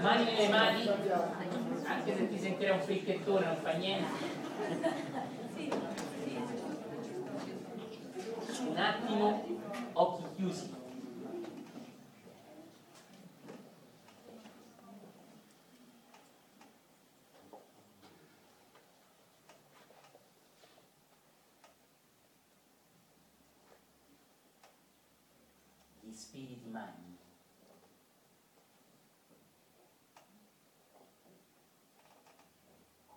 Mani nelle mani, anche se ti sentirei un fricchettone non fa niente. Un attimo, occhi chiusi. Gli spiriti magni.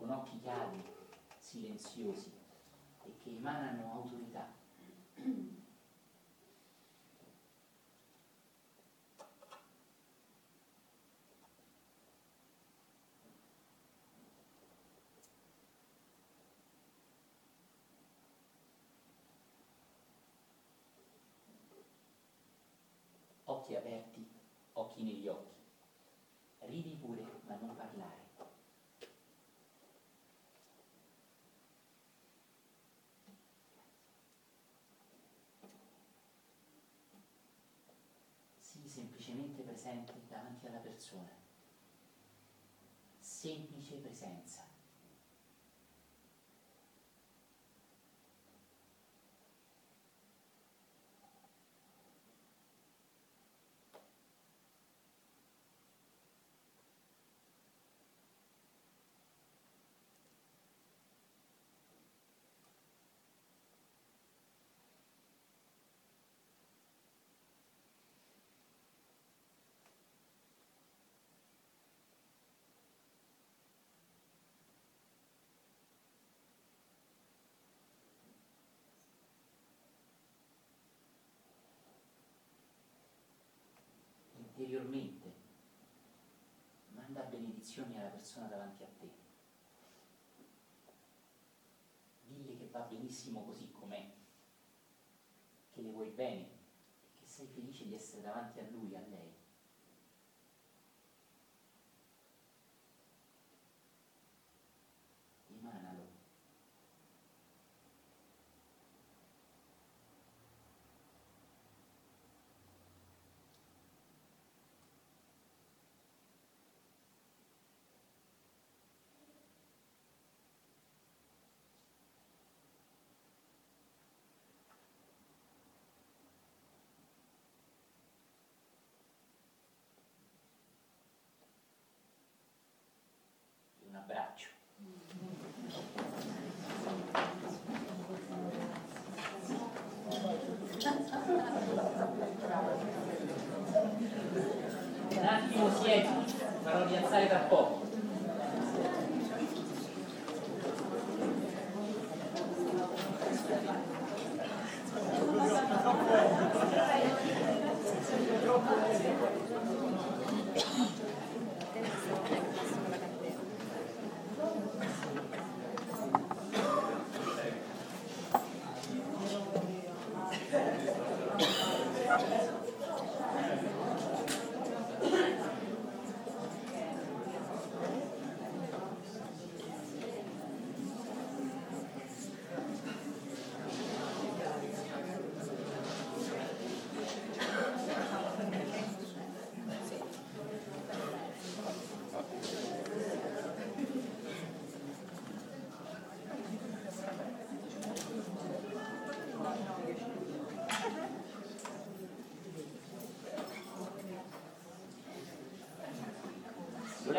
con occhi chiari, silenziosi e che emanano autorità. Occhi aperti, occhi negli occhi. Ridi pure, ma non parlare. Sii presente davanti alla persona. Semplice presenza. Interiormente, manda benedizioni alla persona davanti a te. Dille che va benissimo così com'è, che le vuoi bene, che sei felice di essere davanti a lui, a lei.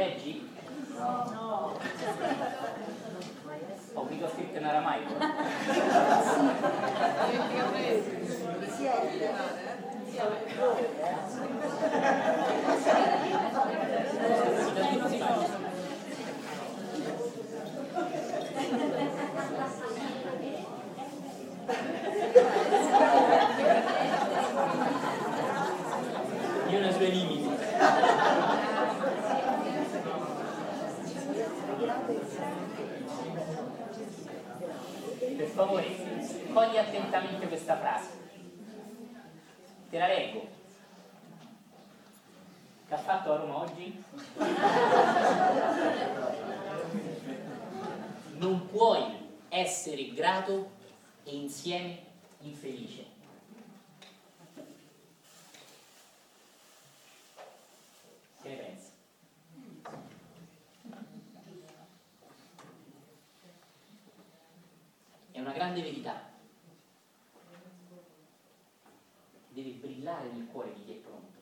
at grande verità deve brillare nel cuore di chi è pronto.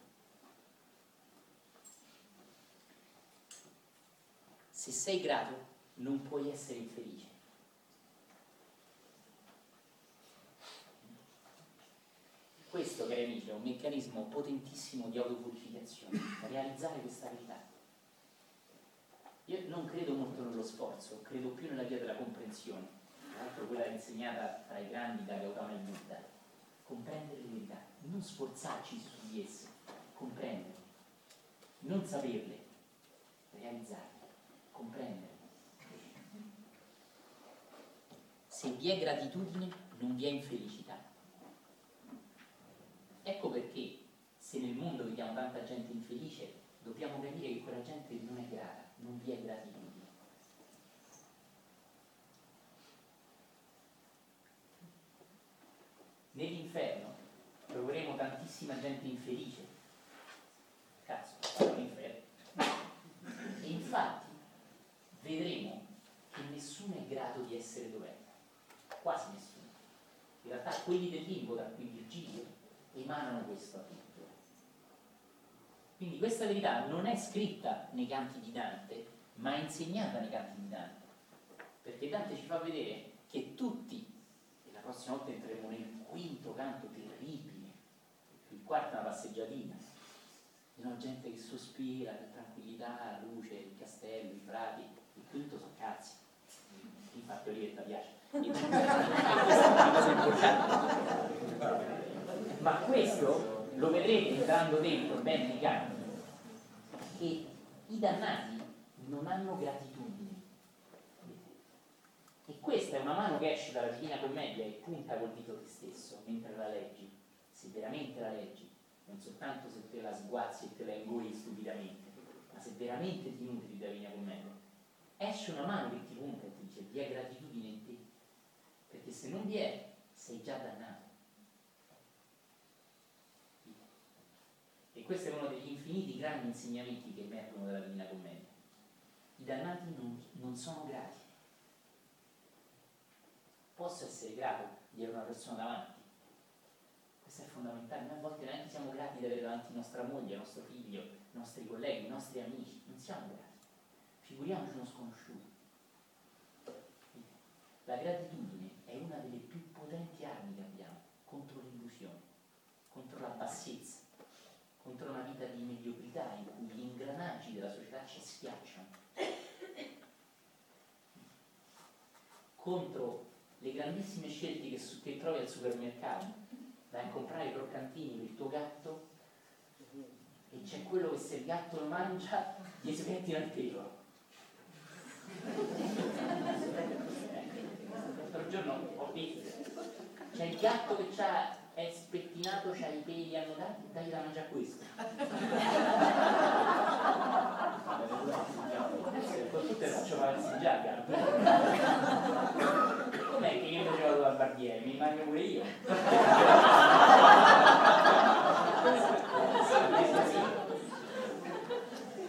Se sei grato non puoi essere infelice. Questo, cari amici, è un meccanismo potentissimo di autopurificazione, realizzare questa verità. Io non credo molto nello sforzo, credo più nella via della comprensione l'altro quella insegnata tra i grandi da Gautama e Buddha, comprendere le verità, non sforzarci su di esse, comprenderle, non saperle, realizzarle, comprenderle. Se vi è gratitudine non vi è infelicità. Ecco perché se nel mondo vediamo tanta gente infelice, dobbiamo capire che quella gente non è grata, non vi è gratitudine. Nell'inferno troveremo tantissima gente infelice. Cazzo, sarà l'inferno. E infatti vedremo che nessuno è grato di essere dov'è. Quasi nessuno. In realtà quelli del limbo, da cui Virgilio, emanano questo a tutti. Quindi questa verità non è scritta nei canti di Dante, ma è insegnata nei canti di Dante. Perché Dante ci fa vedere che tutti, la prossima volta entreremo nel quinto canto terribile, il quarto è una passeggiatina, no, gente che sospira per tranquillità, luce, il castello, i frati, il quinto sono cazzi, in fattorietta piace. Ma questo lo vedrete entrando dentro ben piccante, che i dannati non hanno gratitudine. Questa è una mano che esce dalla Divina Commedia e punta col dito te stesso mentre la leggi, se veramente la leggi, non soltanto se te la sguazzi e te la ingoli stupidamente, ma se veramente ti nutri della Divina Commedia, esce una mano che ti punta e ti dice vi è gratitudine in te, perché se non vi è, sei già dannato. E questo è uno degli infiniti grandi insegnamenti che emergono dalla Divina Commedia. I dannati non, non sono grati. Posso essere grato di avere una persona davanti? Questo è fondamentale. Noi a volte neanche siamo grati di avere davanti nostra moglie, nostro figlio, i nostri colleghi, i nostri amici. Non siamo grati. Figuriamoci uno sconosciuto. La gratitudine è una delle più potenti armi che abbiamo contro l'illusione, contro la bassezza contro una vita di mediocrità in cui gli ingranaggi della società ci schiacciano, contro le grandissime scelte che, che trovi al supermercato, vai a comprare i croccantini per il tuo gatto e c'è quello che se il gatto lo mangia gli si pettina il pelo. L'altro giorno ho visto, c'è il gatto che ha è spettinato, c'ha i peli annodati, dai da mangiare questo. Con tutte faccio valseggiare, Com'è che io facevo la barbiere? Mi mangio pure io.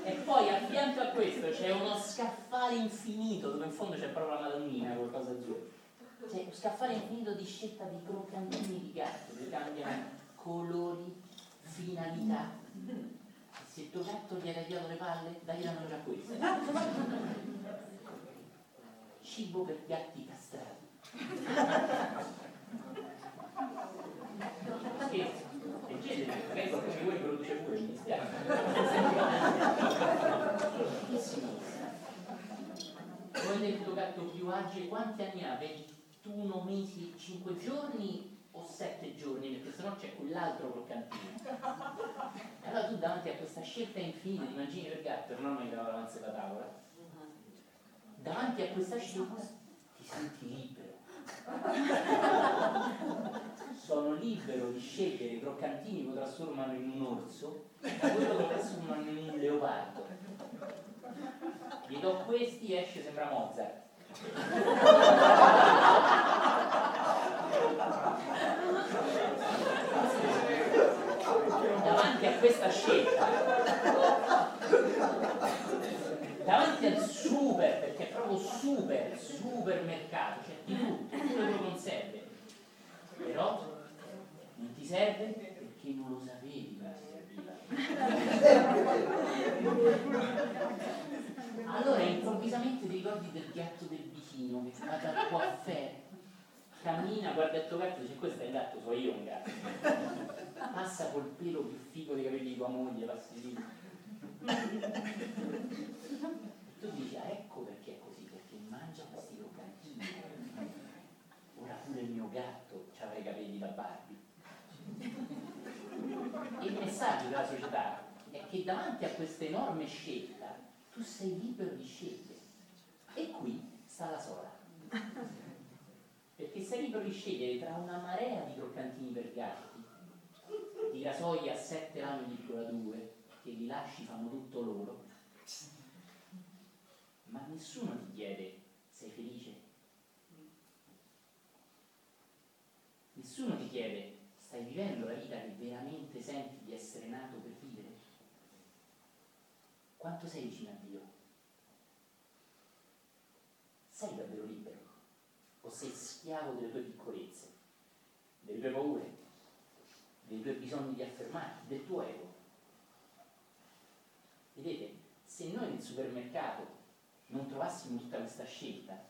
e poi a fianco a questo c'è uno scaffale infinito dove in fondo c'è proprio la Madonnina, qualcosa azzurro cioè, scaffale infinito di scelta di croccantini di gatto che cambiano colori, finalità. Se tuo gatto gli ha tagliato le palle, dai la mangia questo. Cibo per gatti castrati. Scherzo, leggete, magari qualcuno di voi produce pure, mi dispiace. Il tuo gatto più agile? Quanti anni ha? 20? 21 mesi, 5 giorni o 7 giorni, perché sennò c'è quell'altro croccantino. Allora tu davanti a questa scelta infinita di mangini per gatto, non mi dava davanti alla tavola, davanti a questa scelta ti senti libero. Sono libero di scegliere i croccantini che trasformano in un orso da quello che trasformano in un leopardo. Gli do questi e esce sembra Mozart davanti a questa scelta, davanti al super, perché è proprio super, supermercato, c'è di tutto, tutto quello che non serve, però non ti serve perché non lo sapevi allora improvvisamente ti ricordi del gatto del vicino che va dal coiffeur, cammina, guarda il tuo gatto e dice questo è il gatto, so io un gatto. Passa col pelo più figo dei capelli di tua moglie, passi lì. Tu dici, ah ecco perché mangia questi croccantini. Ora pure il mio gatto aveva i capelli da Barbie. Il messaggio della società è che davanti a questa enorme scelta tu sei libero di scegliere. E qui sta la sola. Perché sei libero di scegliere tra una marea di croccantini per gatti, di rasoi a 7 lame di 2, che li lasci fanno tutto loro, ma nessuno ti chiede sei felice. Nessuno ti chiede stai vivendo la vita che veramente senti di essere nato per vivere. Quanto sei vicino a Dio? Sei davvero libero? O sei schiavo delle tue piccolezze, delle tue paure, dei tuoi bisogni di affermarti, del tuo ego? Vedete, se noi nel supermercato non trovassimo tutta questa scelta,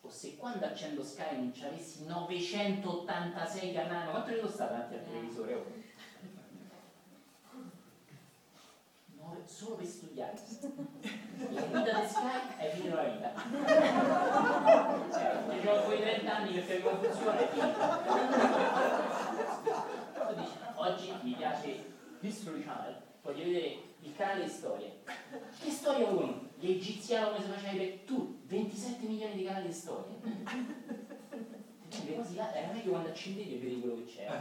o se quando accendo Sky non ci avessi 986 canali, quanto ne sta davanti al televisore? Oh? solo per studiare. La vita di Sky è vivere la vita. Cioè, ho quei 30 anni che per confusione è finita. Dici, oggi mi piace History Channel, voglio vedere il canale di storia. Che storia uno? Gli egiziani come si faceva per tu, 27 milioni di canali di storia. Cioè, quasi là, era meglio quando accendevi e vedi quello che c'era.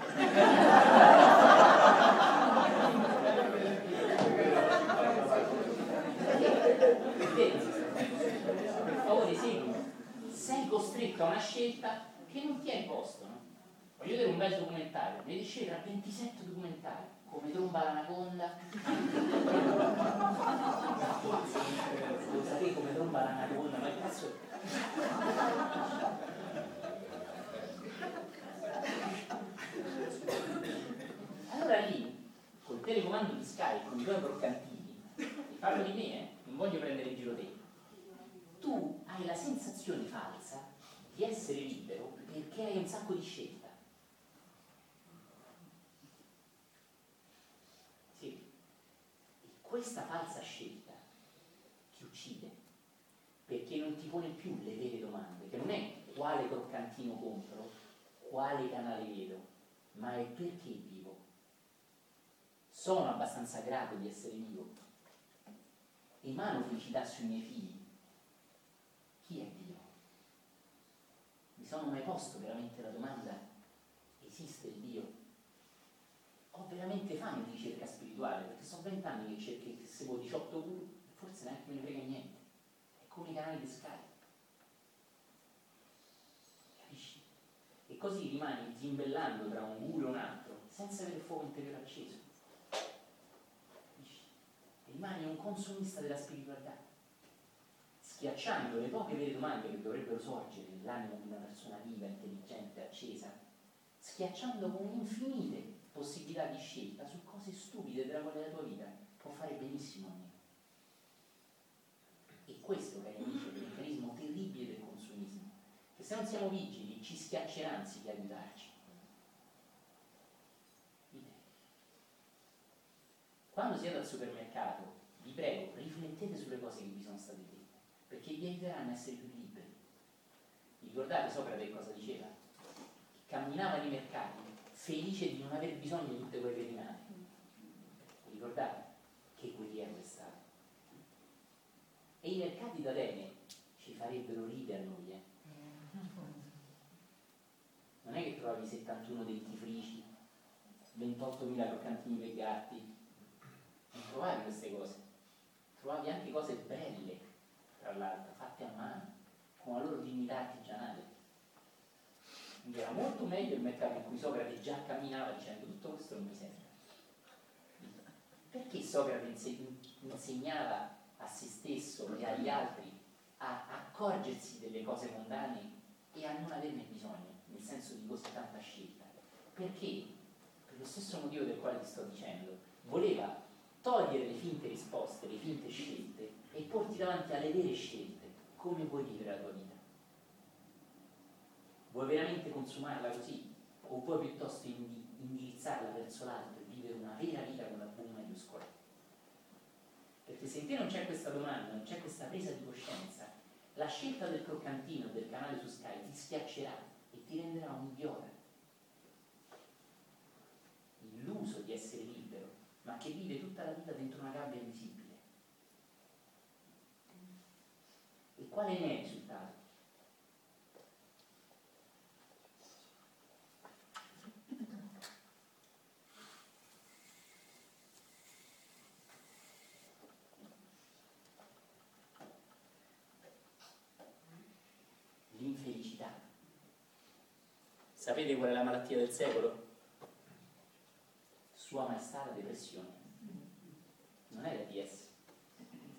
per favore segui. Sei costretto a una scelta che non ti è imposto, no? Voglio vedere un bel documentario, devi scegliere tra 27 documentari, come tromba l'anaconda. Lo sapete come tromba l'anaconda, ma che cazzo allora lì, col telecomando di Skype, con i tuoi croccantini, parlo di me, eh? non voglio prendere in giro te, tu hai la sensazione falsa di essere libero perché hai un sacco di scelte questa falsa scelta ti uccide perché non ti pone più le vere domande, che non è quale croccantino compro, quale canale vedo, ma è perché vivo. Sono abbastanza grato di essere vivo. Emano felicità sui miei figli. Chi è Dio? Mi sono mai posto veramente la domanda, esiste il Dio? Ho veramente fame di ricerca spirituale, perché sono vent'anni che cerco, che seguo 18 guru, forse neanche me ne frega niente. È come i canali di Skype. Capisci? E così rimani zimbellando tra un guru e un altro, senza avere il fuoco interiore acceso. Capisci? E rimani un consumista della spiritualità, schiacciando le poche vere domande che dovrebbero sorgere nell'animo di una persona viva, intelligente, accesa, schiacciando con infinite possibilità di scelta su cose stupide della quale la tua vita può fare benissimo a me. E questo, cari amici, è il meccanismo terribile del consumismo, che se non siamo vigili ci schiaccerà anziché aiutarci. Quando siete al supermercato, vi prego, riflettete sulle cose che vi sono state dette, perché vi aiuteranno a essere più liberi. Ricordate Socrate cosa diceva? Che camminava nei mercati felice di non aver bisogno di tutte quelle rimane. Ricordate che guerriero è stato. E i mercati d'Atene ci farebbero ridere a noi. Eh? Non è che trovavi 71 dentifrici, 28.000 croccantini per gatti, non trovavi queste cose. Trovavi anche cose belle, tra l'altro, fatte a mano, con la loro dignità artigianale. Era molto meglio il mercato in cui Socrate già camminava dicendo tutto questo non mi serve. Perché Socrate insegnava a se stesso e agli altri a accorgersi delle cose mondane e a non averne bisogno, nel senso di così tanta scelta? Perché, per lo stesso motivo del quale ti sto dicendo, voleva togliere le finte risposte, le finte scelte e porti davanti alle vere scelte come vuoi vivere la tua vita. Vuoi veramente consumarla così? O vuoi piuttosto indirizzarla verso l'alto e vivere una vera vita con la V maiuscola? Perché se in te non c'è questa domanda, non c'è questa presa di coscienza, la scelta del croccantino del canale su Sky ti schiaccerà e ti renderà un idiota. Illuso di essere libero, ma che vive tutta la vita dentro una gabbia invisibile. E quale ne è il risultato? Sapete qual è la malattia del secolo? Sua Maestà la depressione. Non è l'AIDS,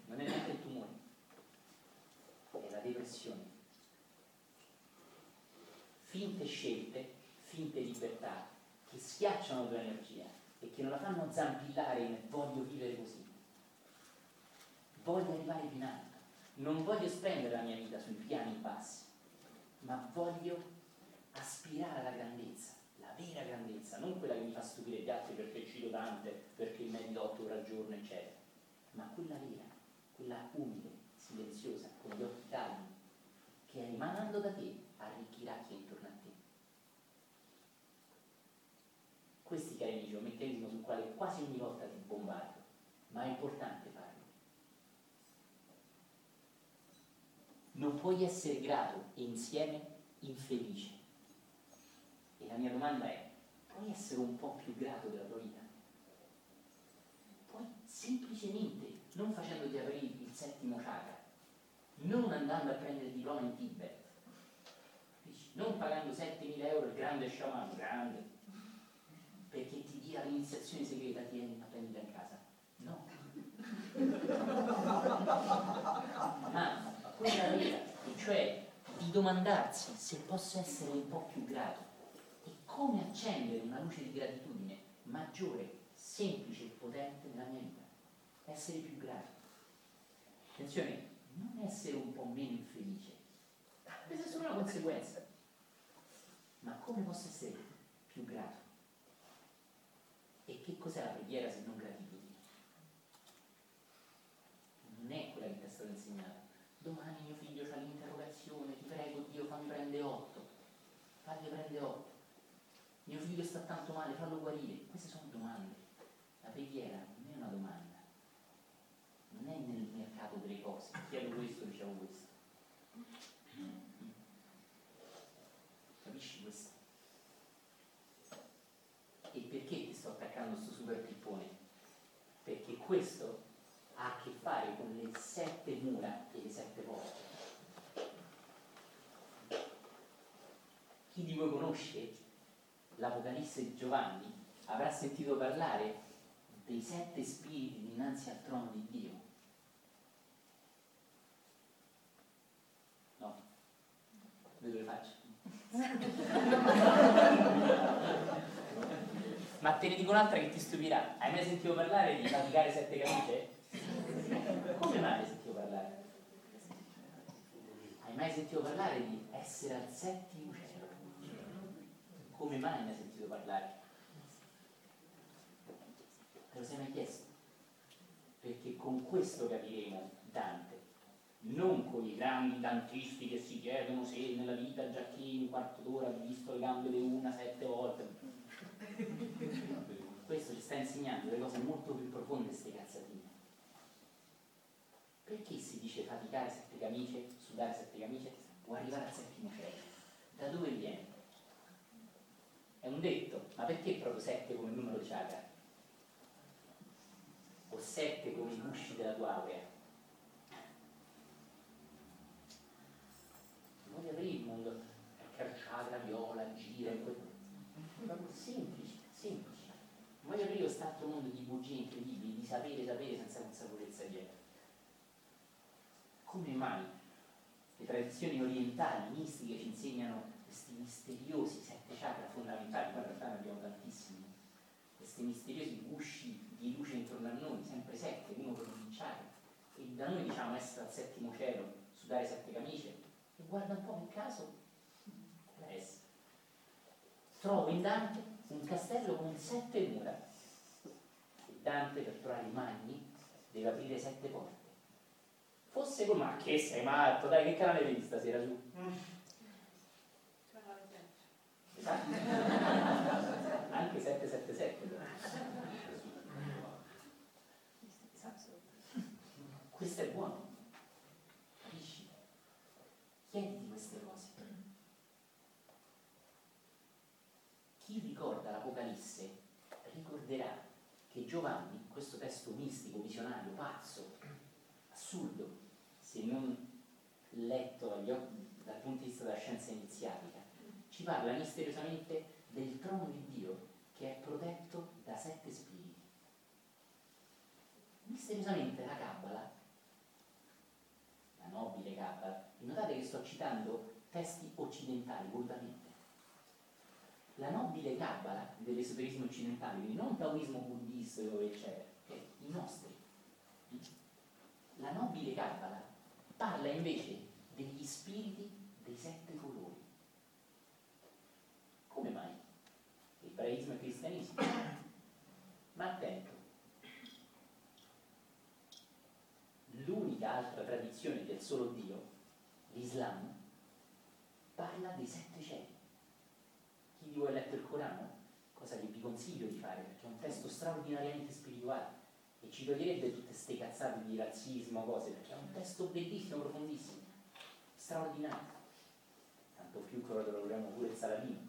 non è neanche il tumore, è la depressione. Finte scelte, finte libertà, che schiacciano la tua energia e che non la fanno zampillare in voglio vivere così. Voglio arrivare più in alto. Non voglio spendere la mia vita sui piani bassi, ma voglio aspirare alla grandezza, la vera grandezza, non quella che mi fa stupire gli altri perché cito Dante, perché medito otto ore al giorno, eccetera, ma quella vera, quella umile, silenziosa, con gli occhi calmi, che emanando da te arricchirà chi è intorno a te. questi, cari amici, un meccanismo sul quale quasi ogni volta ti bombardo, ma è importante farlo. Non puoi essere grato e insieme infelice. La mia domanda è, puoi essere un po' più grato della tua vita? Puoi semplicemente, non facendoti aprire il settimo chakra, non andando a prendere il diploma in Tibet, non pagando 7.000 euro il grande sciamano, grande, perché ti dia l'iniziazione segreta, tieni a prendere a casa. No. Ma quella e cioè di domandarsi se posso essere un po' più grato come accendere una luce di gratitudine maggiore, semplice e potente nella mia vita. Essere più grato. Attenzione, non essere un po' meno infelice. Questa è solo una conseguenza. Ma come posso essere più grato? E che cos'è la preghiera se non gratitudine? Non è quella che ti è stata insegnata. Domani mio figlio ha l'interrogazione, ti prego Dio fammi prendere 8. Fagli prendere 8. Mio figlio sta tanto male, fallo guarire. Queste sono domande. La preghiera non è una domanda. Non è nel mercato delle cose. Chiedo questo, diciamo questo. Capisci questo? E perché ti sto attaccando questo super pippone? Perché questo ha a che fare con le sette mura e le sette porte. Chi di voi conosce l'Apocalisse di Giovanni avrà sentito parlare dei sette spiriti dinanzi al trono di Dio. No? Vedo le facce. Ma te ne dico un'altra che ti stupirà. Hai mai sentito parlare di faticare sette camicie? Come mai hai sentito parlare? Hai mai sentito parlare di essere al settimo cielo? Come mai ne hai sentito parlare? Te lo sei mai chiesto? Perché con questo capiremo Dante, non con i grandi tantisti che si chiedono se nella vita Giacchini un quarto d'ora ha visto le gambe di una sette volte. Questo ci sta insegnando delle cose molto più profonde, queste cazzatine. Perché si dice faticare sette camicie, sudare sette camicie o arrivare al settimo cielo? Da dove viene? È un detto, ma perché proprio sette come numero di chakra? O sette come i gusci della tua aurea? Voglio aprire il mondo, perché chakra, viola, gira, in quel... semplice, semplice. Voglio aprire questo altro mondo di bugie incredibili, di sapere, sapere senza consapevolezza dietro. Come mai le tradizioni orientali, mistiche, ci insegnano questi misteriosi chakra fondamentali, poi in realtà ne abbiamo tantissimi, questi misteriosi gusci di luce intorno a noi, sempre sette, uno per ogni chakra, e da noi diciamo essere al settimo cielo, sudare sette camicie, e guarda un po' che caso. Trovo in Dante un castello con sette mura, e Dante per trovare i magni deve aprire sette porte. Fosse come, ma che sei matto, dai che canale vedi stasera su? Anche 777. Esatto. Questo è buono. Capisci? Chiediti queste cose. Chi ricorda l'Apocalisse ricorderà che Giovanni, questo testo mistico, visionario, pazzo, assurdo, se non letto dal punto di vista della scienza iniziatica, ci parla misteriosamente del trono di Dio che è protetto da sette spiriti. Misteriosamente la Kabbala, la nobile Kabbala, e notate che sto citando testi occidentali volutamente. La nobile Kabbala dell'esoterismo occidentale, quindi non taoismo buddistico, eccetera, i nostri. La nobile Kabbala parla invece degli spiriti dei sette colori. Come mai? Ebraismo e cristianesimo. Ma attento, l'unica altra tradizione del solo Dio, l'Islam, parla dei sette cieli. Chi di voi ha letto il Corano? Cosa che vi consiglio di fare, perché è un testo straordinariamente spirituale e ci toglierebbe tutte queste cazzate di razzismo, cose, perché è un testo bellissimo, profondissimo, straordinario. Tanto più che lo troviamo pure il Saladino.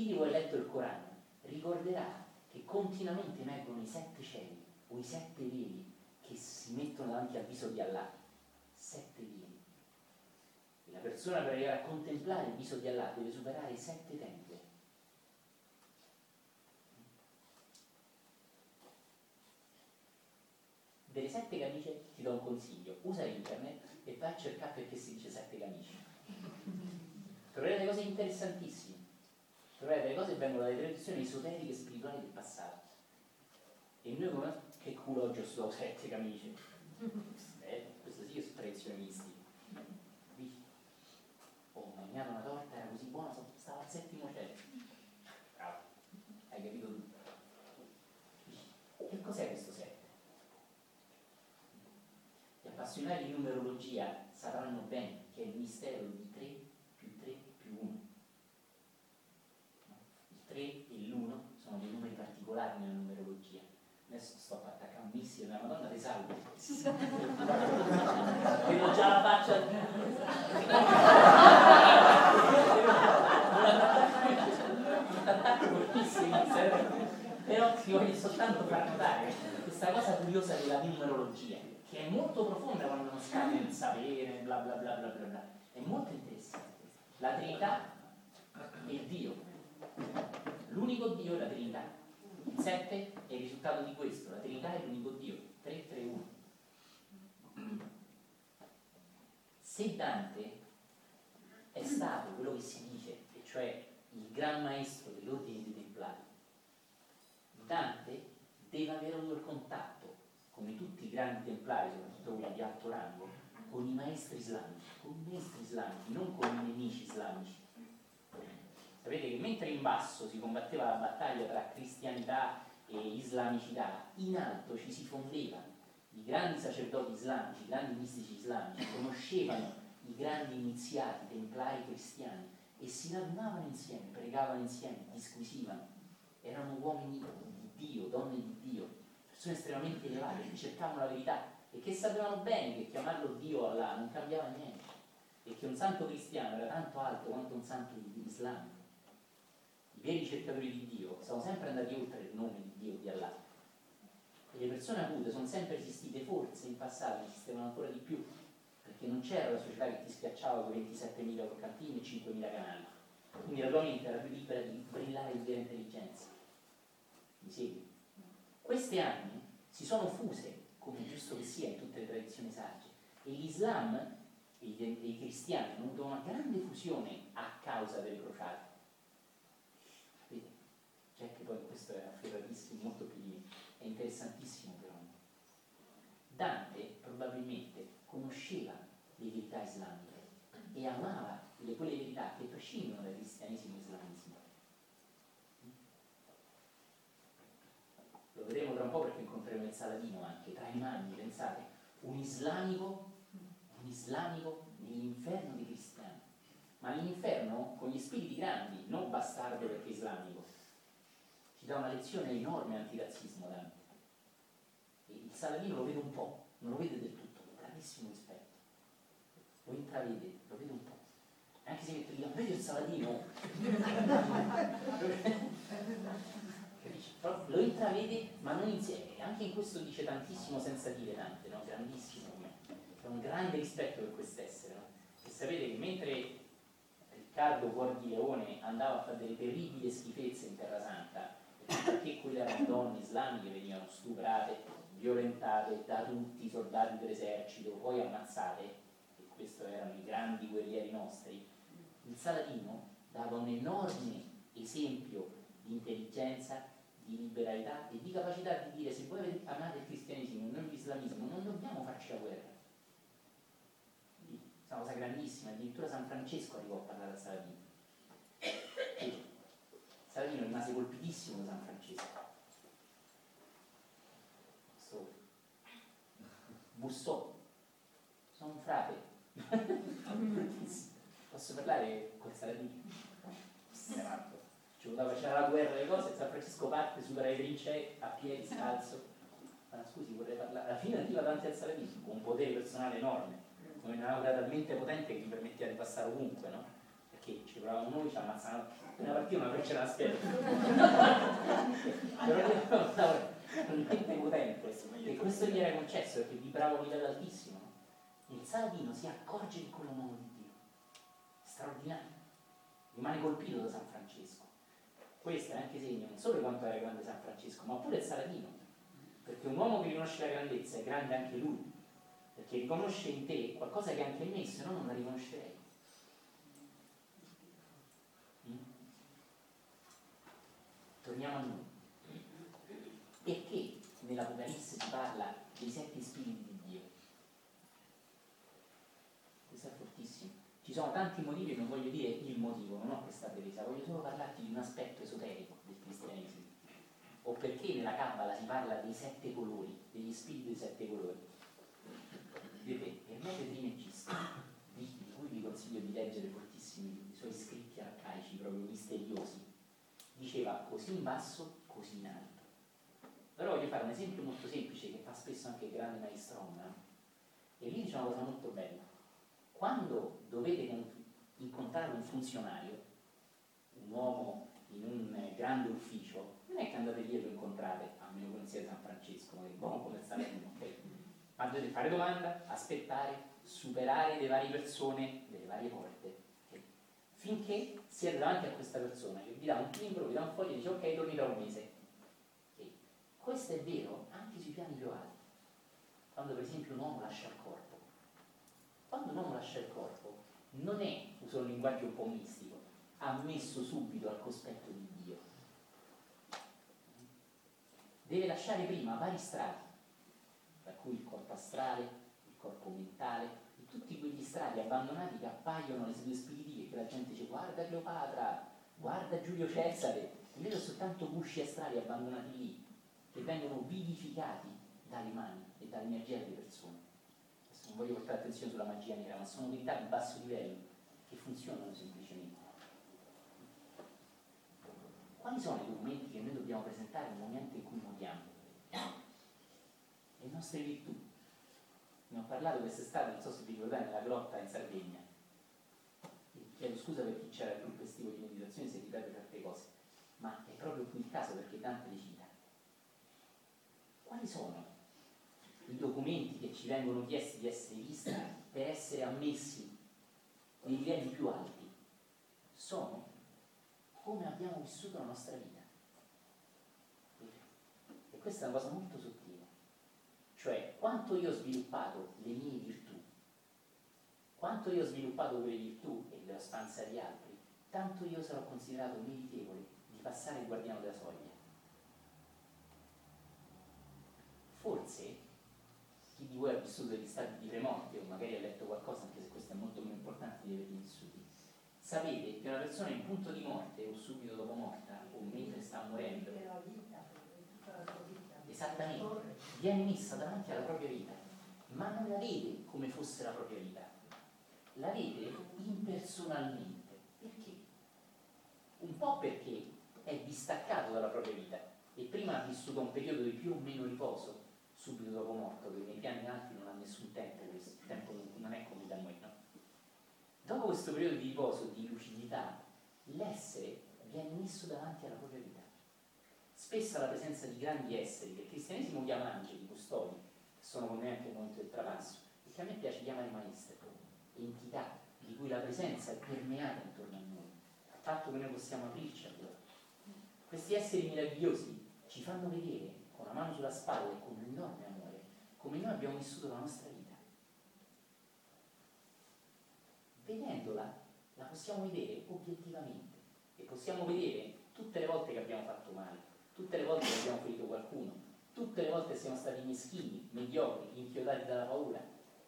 Chi di voi ha letto il Corano ricorderà che continuamente emergono i sette cieli o i sette veli che si mettono davanti al viso di Allah. Sette veli. E la persona per arrivare a contemplare il viso di Allah deve superare sette tempi. Delle sette camicie ti do un consiglio, usa internet e vai a cercare perché si dice sette camicie. Troverete cose interessantissime, troverete le cose che vengono dalle tradizioni esoteriche e spirituali del passato. E noi come che culo oggi ho studiato sette camicie? Eh, questo sì, io sono tradizione mistica. Ho mangiato una torta, era così buona, stava al settimo cielo. Bravo, hai capito tutto. Che cos'è questo sette? Gli appassionati di numerologia sapranno bene che è il mistero di 3 più 3 più 1. Il 3 e l'1 sono dei numeri particolari nella numerologia. Adesso sto attaccando un missile, la Salvi. Vedo già la faccia. Però ti voglio soltanto far notare questa cosa curiosa della numerologia, che è molto profonda quando non scade nel sapere, bla bla bla bla bla. È molto interessante. La Trinità e il Dio. L'unico Dio è la Trinità. Il 7 è il risultato di questo, la Trinità è l'unico Dio. 3, 3, 1. Se Dante è stato quello che si dice, e cioè il gran maestro dell'ordine dei Templari, Dante deve avere avuto il contatto, come tutti i grandi templari, soprattutto quelli di alto rango, con i maestri islamici, con i maestri islamici, non con i nemici islamici. Sapete che mentre in basso si combatteva la battaglia tra cristianità e islamicità, in alto ci si fondevano i grandi sacerdoti islamici, i grandi mistici islamici, conoscevano i grandi iniziati templari cristiani e si radunavano insieme, pregavano insieme, disquisivano. Erano uomini di Dio, donne di Dio, persone estremamente elevate che cercavano la verità e che sapevano bene che chiamarlo Dio Allah non cambiava niente e che un santo cristiano era tanto alto quanto un santo islamico. Veri cercatori di Dio sono sempre andati oltre il nome di Dio, di Allah. E le persone acute sono sempre esistite, forse in passato esistevano ancora di più, perché non c'era la società che ti schiacciava con 27.000 croccantini e 5.000 canali. Quindi la tua mente era più libera di brillare di vera intelligenza. Mi segui? Queste anime si sono fuse, come giusto che sia in tutte le tradizioni sagge, e l'Islam e i cristiani hanno avuto una grande fusione a causa delle crociate. Capite? Cioè che poi questo è afferratissimo, molto più. È interessantissimo però. Dante probabilmente conosceva le verità islamiche e amava le, quelle verità che prescindono dal cristianesimo islamismo. Lo vedremo tra un po' perché incontreremo il Saladino anche, tra i magni, pensate, un islamico, un islamico nell'inferno dei cristiani, ma nell'inferno con gli spiriti grandi, non bastardo perché islamico. Ci dà una lezione enorme antirazzismo Dante. E il Saladino lo vede un po', non lo vede del tutto, con grandissimo rispetto. Lo intravede, lo vede un po'. Anche se mette lì, vedi il Saladino? Capisci? Però lo intravede, ma non insieme. Anche in questo dice tantissimo senza dire tante, no? Grandissimo. C'è un grande rispetto per quest'essere, no? E sapete che mentre Riccardo Cuor di Leone andava a fare delle terribili schifezze in Terra Santa, perché quelle erano donne islamiche venivano stuprate, violentate da tutti i soldati dell'esercito, poi ammazzate, e questi erano i grandi guerrieri nostri, il Saladino dava un enorme esempio di intelligenza, di liberalità e di capacità di dire se voi amate il cristianesimo e non l'islamismo non dobbiamo farci la guerra. È una cosa grandissima, addirittura San Francesco arrivò a parlare a Saladino. Saladino rimase colpitissimo da San Francesco. So. Bussò. Sono un frate. Posso parlare matto. Ci c'era la guerra e le cose, San Francesco parte, supera le trincee a piedi, scalzo. Ma scusi, vorrei parlare. Alla fine arriva davanti al Saladino con un potere personale enorme, con un'aura talmente potente che gli permetteva di passare ovunque, no? Perché ci provavamo noi, ci ammazzavano. Una partita una freccia da aspetta. Però una talmente potente. E questo gli era concesso perché vibrava a un livello altissimo. Il Saladino si accorge di quello nuovo di Dio. Straordinario. Rimane colpito da San Francesco. Questo è anche segno non solo di quanto era grande San Francesco, ma pure il Saladino. Perché un uomo che riconosce la grandezza è grande anche lui. Perché riconosce in te qualcosa che anche in me, se no non la riconoscerei. Mm? Torniamo a noi. Perché nell'Apocalisse si parla dei sette spiriti di Dio? Questo è fortissimo. Ci sono tanti motivi, non voglio dire il motivo, non ho questa pretesa, voglio solo parlarti di un aspetto esoterico del cristianesimo. O perché nella Kabbalah si parla dei sette colori, degli spiriti dei sette colori. Vedete, Ermete Trimegista, di, di cui vi consiglio di leggere fortissimi i suoi scritti arcaici, proprio misteriosi, diceva così in basso, così in alto. Però voglio fare un esempio molto semplice che fa spesso anche il grande maestro Omna. E lì dice una cosa molto bella. Quando dovete incontrare un funzionario, un uomo in un grande ufficio, non è che andate lì e lo incontrate, a meno che non sia San Francesco, ma buono come sta ok? Ma dovete fare domanda, aspettare, superare le varie persone, delle varie porte, okay? finché siete davanti a questa persona che vi dà un timbro, vi dà un foglio e dice ok, torni tra un mese questo è vero anche sui piani più alti. Quando per esempio un uomo lascia il corpo. Quando un uomo lascia il corpo non è, uso un linguaggio un po' mistico, ammesso subito al cospetto di Dio. Deve lasciare prima vari strati, tra cui il corpo astrale, il corpo mentale, tutti quegli strati abbandonati che appaiono alle sedute spiritiche, che la gente dice guarda Cleopatra, guarda Giulio Cesare, invece soltanto gusci astrali abbandonati lì che vengono vivificati dalle mani e dall'energia delle persone. Adesso non voglio portare attenzione sulla magia nera, ma sono verità di basso livello che funzionano semplicemente. Quali sono i documenti che noi dobbiamo presentare nel momento in cui moriamo? Le nostre virtù. Ne ho parlato quest'estate, non so se vi ricordate, nella grotta in Sardegna. chiedo scusa per chi c'era il gruppo estivo di meditazione se ripeto certe cose, ma è proprio qui il caso perché Dante le cita quali sono i documenti che ci vengono chiesti di essere visti per essere ammessi nei livelli più alti? Sono come abbiamo vissuto la nostra vita. E questa è una cosa molto sottile. Cioè, quanto io ho sviluppato le mie virtù, quanto io ho sviluppato quelle virtù e le ho stanze agli altri, tanto io sarò considerato meritevole di passare il guardiano della soglia. forse chi di voi ha vissuto degli stati di premorte o magari ha letto qualcosa, anche se questo è molto più importante di averli vissuti, sapete che una persona in punto di morte o subito dopo morta o mentre sta morendo, esattamente, viene messa davanti alla propria vita, ma non la vede come fosse la propria vita, la vede impersonalmente. Perché? Un po' perché è distaccato dalla propria vita e prima ha vissuto un periodo di più o meno riposo subito dopo morto, perché nei piani alti non ha nessun tempo, questo tempo non è come da noi, no? Dopo questo periodo di riposo, di lucidità, l'essere viene messo davanti alla propria vita. Spesso alla presenza di grandi esseri, che il cristianesimo chiama angeli, custodi, che sono con noi anche nel momento del trapasso, e che a me piace chiamare maestre, entità di cui la presenza è permeata intorno a noi, al fatto che noi possiamo aprirci a loro. Questi esseri meravigliosi ci fanno vedere con una mano sulla spalla e con un enorme amore, come noi abbiamo vissuto la nostra vita. Vedendola, la possiamo vedere obiettivamente e possiamo vedere tutte le volte che abbiamo fatto male, tutte le volte che abbiamo ferito qualcuno, tutte le volte che siamo stati meschini, mediocri, inchiodati dalla paura,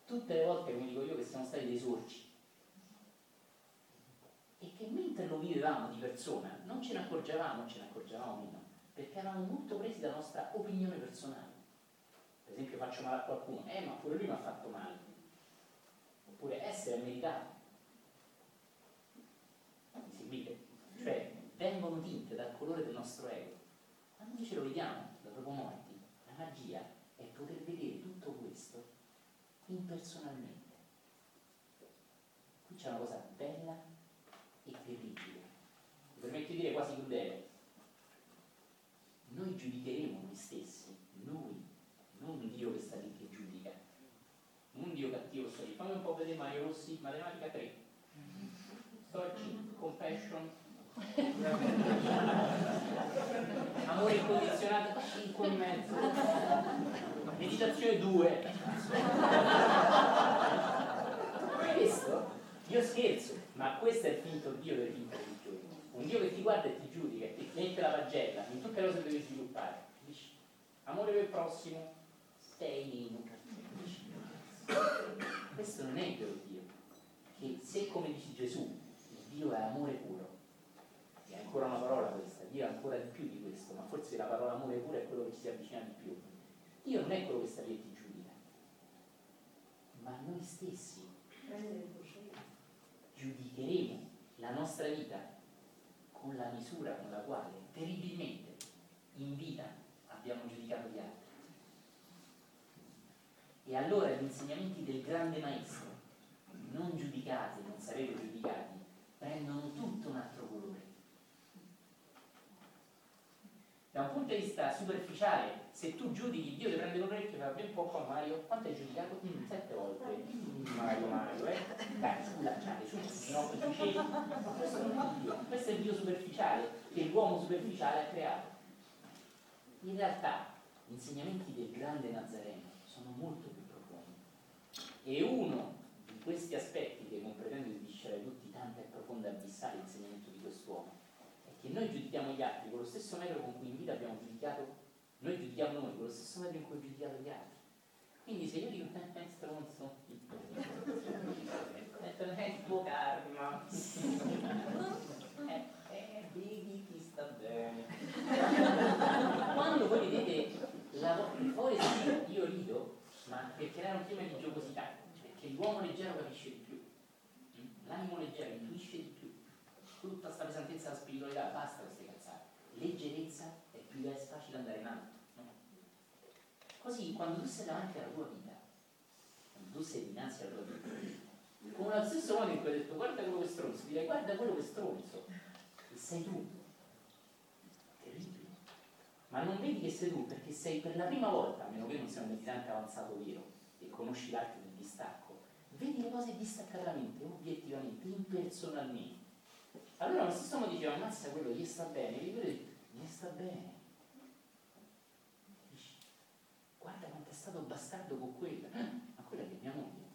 tutte le volte, come dico io, che siamo stati dei sorci. E che mentre lo vivevamo di persona non ce ne accorgevamo, ce ne accorgevamo meno perché eravamo molto presi dalla nostra opinione personale. Per esempio faccio male a qualcuno, eh ma pure lui mi ha fatto male. Oppure essere meritato. Mi seguite? Cioè, vengono tinte dal colore del nostro ego. Quando invece lo vediamo dopo morti, la magia è poter vedere tutto questo impersonalmente. Qui c'è una cosa bella e terribile, mi permetto di dire quasi crudele. Noi giudicheremo noi stessi, noi, non Dio che sta lì che giudica, non Dio cattivo sta lì. Fammi un po' vedere Mario Rossi, matematica 3. Storci, compassion, amore incondizionato 5 e mezzo. Meditazione 2 questo io scherzo ma questo è il finto Dio del finto religione un Dio che ti guarda e ti giudica e ti mette la pagella in tutte le cose che devi sviluppare. Dici amore per il prossimo sei meno questo non è il vero Dio che se come dice Gesù il Dio è amore puro ancora una parola questa, Dio è ancora di più di questo, ma forse la parola amore pure è quello che ci si avvicina di più. Dio non è quello che sta lì e ti giudica, ma noi stessi giudicheremo la nostra vita con la misura con la quale terribilmente in vita abbiamo giudicato gli altri. E allora gli insegnamenti del grande maestro, non giudicate, non sarete giudicati, prendono tutto un altro colore da un punto di vista superficiale, se tu giudichi Dio ti prende l'orecchio e fa ben poco a Mario, quanto hai giudicato? Mm, sette volte. Mm, Mario, Mario, eh. Dai, sculacciate, su, no, dicevi. Ma questo non è Dio, questo è il Dio superficiale che l'uomo superficiale ha creato. In realtà, gli insegnamenti del grande Nazareno sono molto più profondi. E uno di questi aspetti che non pretendo di discere tutti, tanto è profondo e abissale l'insegnamento di quest'uomo, che noi giudichiamo gli altri con lo stesso metodo con cui in vita abbiamo giudicato, noi giudichiamo noi con lo stesso metodo in cui abbiamo giudicato gli altri. Quindi se io dico, eh, eh stronzo, eh, il tuo karma, eh, eh, vedi chi sta bene. Quando voi vedete la, fuori io rido, ma perché era un tema di giocosità, perché l'uomo leggero capisce di più, l'animo leggero intuisce di più tutta questa pesantezza della spiritualità, basta queste cazzate. Leggerezza è più è facile andare in alto. No? Così quando tu sei davanti alla tua vita, quando tu sei dinanzi alla tua vita, come allo stesso modo in cui hai detto guarda quello che stronzo, direi guarda quello che stronzo, e sei tu. Terribile. Ma non vedi che sei tu perché sei per la prima volta, a meno che non sia un meditante avanzato vero e conosci l'arte del distacco, vedi le cose distaccatamente, obiettivamente, impersonalmente allora lo stesso diceva, ammazza quello, gli sta bene, e quello gli sta bene. Guarda quanto è stato bastardo con quella, ma quella che è mia moglie.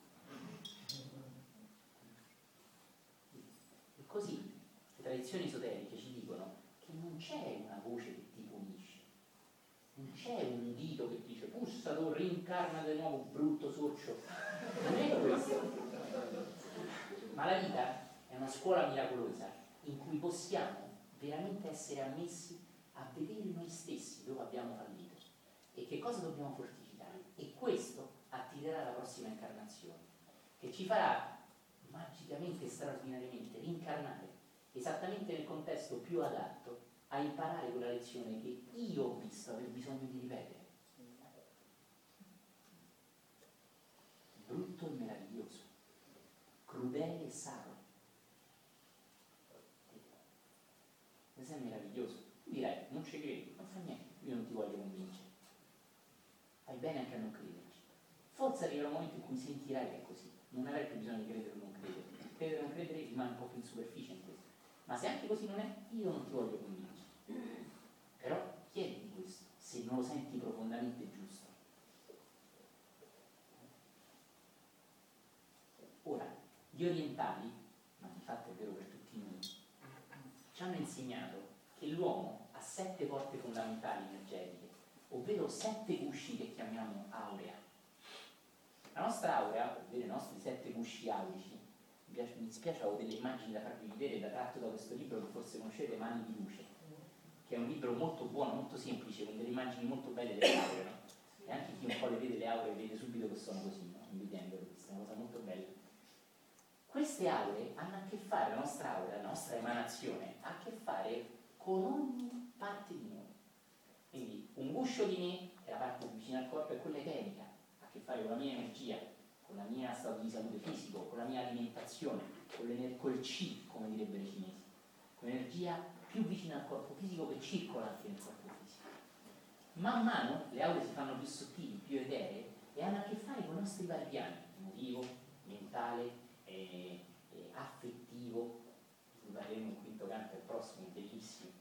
E così le tradizioni esoteriche ci dicono che non c'è una voce che ti punisce, non c'è un dito che dice pussa tu rincarna di nuovo brutto sorcio. Non è questo. Ma la vita è una scuola miracolosa in cui possiamo veramente essere ammessi a vedere noi stessi dove abbiamo fallito e che cosa dobbiamo fortificare. E questo attirerà la prossima incarnazione, che ci farà magicamente e straordinariamente rincarnare esattamente nel contesto più adatto a imparare quella lezione che io ho visto aver bisogno di ripetere. Brutto e meraviglioso, crudele e sacro è meraviglioso. Tu direi, non ci credi, non fa niente, io non ti voglio convincere. Fai bene anche a non crederci. Forse arriverà un momento in cui sentirai che è così, non avrai più bisogno di credere o non credere. Credere o non credere rimane un po' più in superficie in questo. Ma se anche così non è, io non ti voglio convincere. Però chiedi questo, se non lo senti profondamente giusto. Ora, gli orientali, ma di fatto è vero per tutti noi, ci hanno insegnato che l'uomo ha sette porte fondamentali energetiche, ovvero sette gusci che chiamiamo aurea. La nostra aurea, ovvero i nostri sette gusci aurici, mi, piace, mi dispiace, ho delle immagini da farvi vedere, da tratto da questo libro che forse conoscete, Mani di luce, che è un libro molto buono, molto semplice, con delle immagini molto belle delle auree, no? E anche chi un po' le vede le auree vede subito che sono così, no? Vedendole, questa è una cosa molto bella. Queste aure hanno a che fare, la nostra aura, la nostra emanazione, ha a che fare con ogni parte di noi. Quindi un guscio di me, che è la parte vicina al corpo, è quella eterica, ha a che fare con la mia energia, con la mia stato di salute fisico, con la mia alimentazione, con col C, come direbbero i cinesi, con l'energia più vicina al corpo fisico che circola anche nel corpo fisico. Man mano le aure si fanno più sottili, più eteree e hanno a che fare con i nostri vari piani, emotivo, mentale, eh, affettivo, di cui parleremo in quinto canto al prossimo, bellissimo.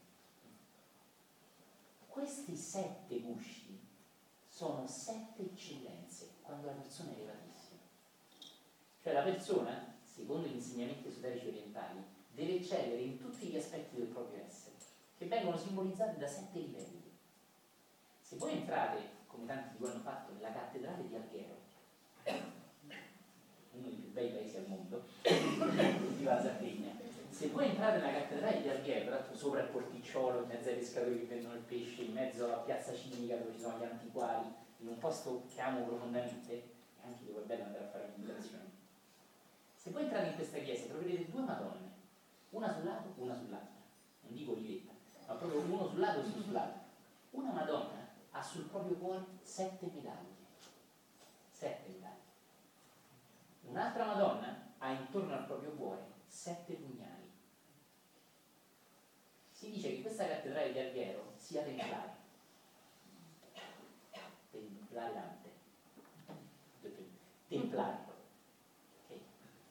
Questi sette gusci sono sette eccellenze quando la persona è elevatissima. Cioè la persona, secondo gli insegnamenti esoterici orientali, deve eccellere in tutti gli aspetti del proprio essere, che vengono simbolizzati da sette livelli. Se voi entrate, come tanti di voi hanno fatto, nella cattedrale di Alghero, uno dei più bei paesi al mondo, di la Sardegna, se voi entrate nella cattedrale di Alghero, sopra il porticciolo, in mezzo ai pescatori che vendono il pesce, in mezzo alla piazza civica dove ci sono gli antiquari, in un posto che amo profondamente, e anche dove è bello andare a fare meditazione. Se voi entrate in questa chiesa troverete due Madonne, una sul lato, una sull'altra, non dico olivetta, ma proprio uno sul lato e uno sull'altro. Una Madonna ha sul proprio cuore sette medaglie, sette medaglie. Un'altra Madonna ha intorno al proprio cuore sette pugnali. Si dice che questa cattedrale di Alghero sia templare. Templariante. Templare. Okay.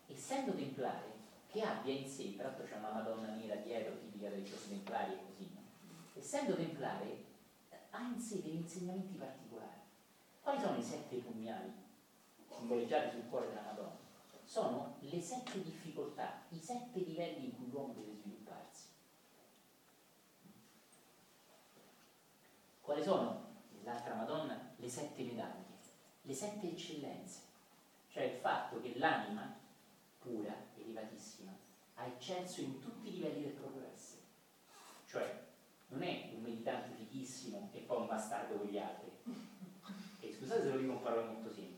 Essendo templare, che abbia in sé, tra l'altro c'è una Madonna nera dietro, tipica delle chiese templari e così, essendo templare, ha in sé degli insegnamenti particolari. Quali sono i sette pugnali simboleggiati sul cuore della Madonna? Sono le sette difficoltà, i sette livelli in cui l'uomo deve svilupparsi. Quali sono, nell'altra Madonna, le sette medaglie, le sette eccellenze? Cioè il fatto che l'anima pura, elevatissima, ha eccelso in tutti i livelli del proprio essere. Cioè, non è un meditante fighissimo e poi un bastardo con gli altri. E scusate se lo dico in parole molto semplici.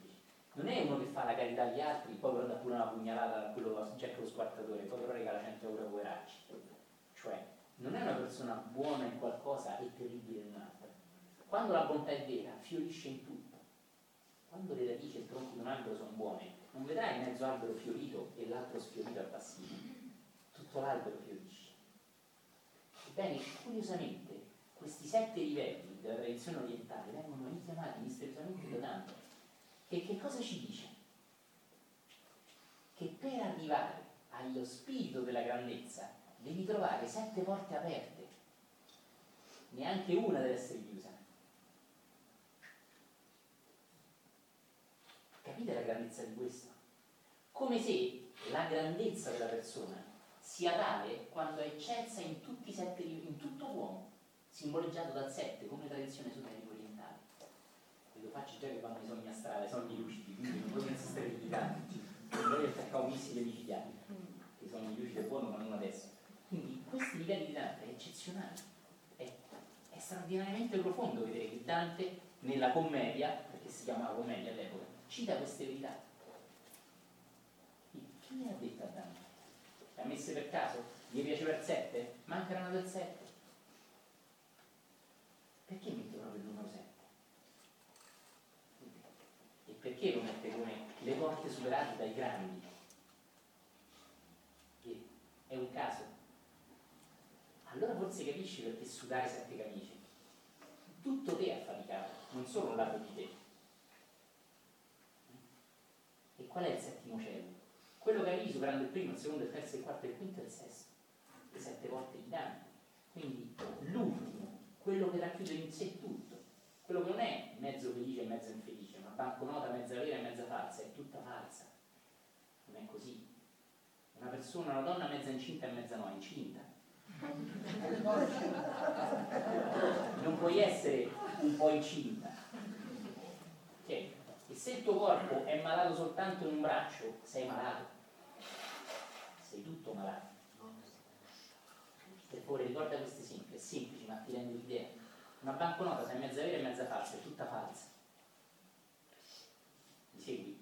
Non è uno che fa la carità agli altri, poi però dà pure una pugnalata a quello Jack lo squartatore, poi però regala 100 euro a poveracci. Cioè, non è una persona buona in qualcosa e terribile in un'altra. Quando la bontà è vera, fiorisce in tutto. Quando le radici e il tronco di un albero sono buone, non vedrai mezzo albero fiorito e l'altro sfiorito al passivo. Tutto l'albero fiorisce. Ebbene, curiosamente, questi sette livelli della tradizione orientale vengono richiamati misteriosamente da Dante. Che, che cosa ci dice? Che per arrivare allo spirito della grandezza devi trovare sette porte aperte, neanche una deve essere chiusa. Capite la grandezza di questo? Come se la grandezza della persona sia tale quando è eccelsa in tutti sette in tutto uomo, simboleggiato dal sette come tradizione esoterica orientale. E lo faccio già che vanno i sogni astrali, sogni lucidi, quindi non voglio insistere più di tanto. Noi attaccavo missili micidiali, che i sogni lucidi è buono ma non adesso. Quindi questi livelli di Dante è eccezionale, è, è straordinariamente profondo vedere che Dante nella commedia, perché si chiamava commedia all'epoca, cita queste verità. E chi le ha dette a Dante? Le ha messe per caso? Gli piaceva il 7? Manca una del 7. Perché mette proprio il numero 7? E perché lo mette come le porte superate dai grandi? E è un caso. Allora forse capisci perché sudare sette camicie. Tutto te ha faticato, non solo un lato di te. E qual è il settimo cielo? Quello che arrivi superando il primo, il secondo, il terzo, il quarto, il quinto e il sesto. Le sette volte di Dante. Quindi l'ultimo, quello che racchiude in sé tutto. Quello che non è mezzo felice e mezzo infelice, banconota mezza vera e mezza falsa, è tutta falsa. Non è così. Una persona, una donna mezza incinta e mezza no, incinta. Non puoi essere un po' incinta. Ok? E se il tuo corpo è malato soltanto in un braccio, sei malato. Sei tutto malato. Per favore ricorda questo esempio, è ma ti rende l'idea. Una banconota se è mezza vera e mezza falsa, è tutta falsa. Mi segui?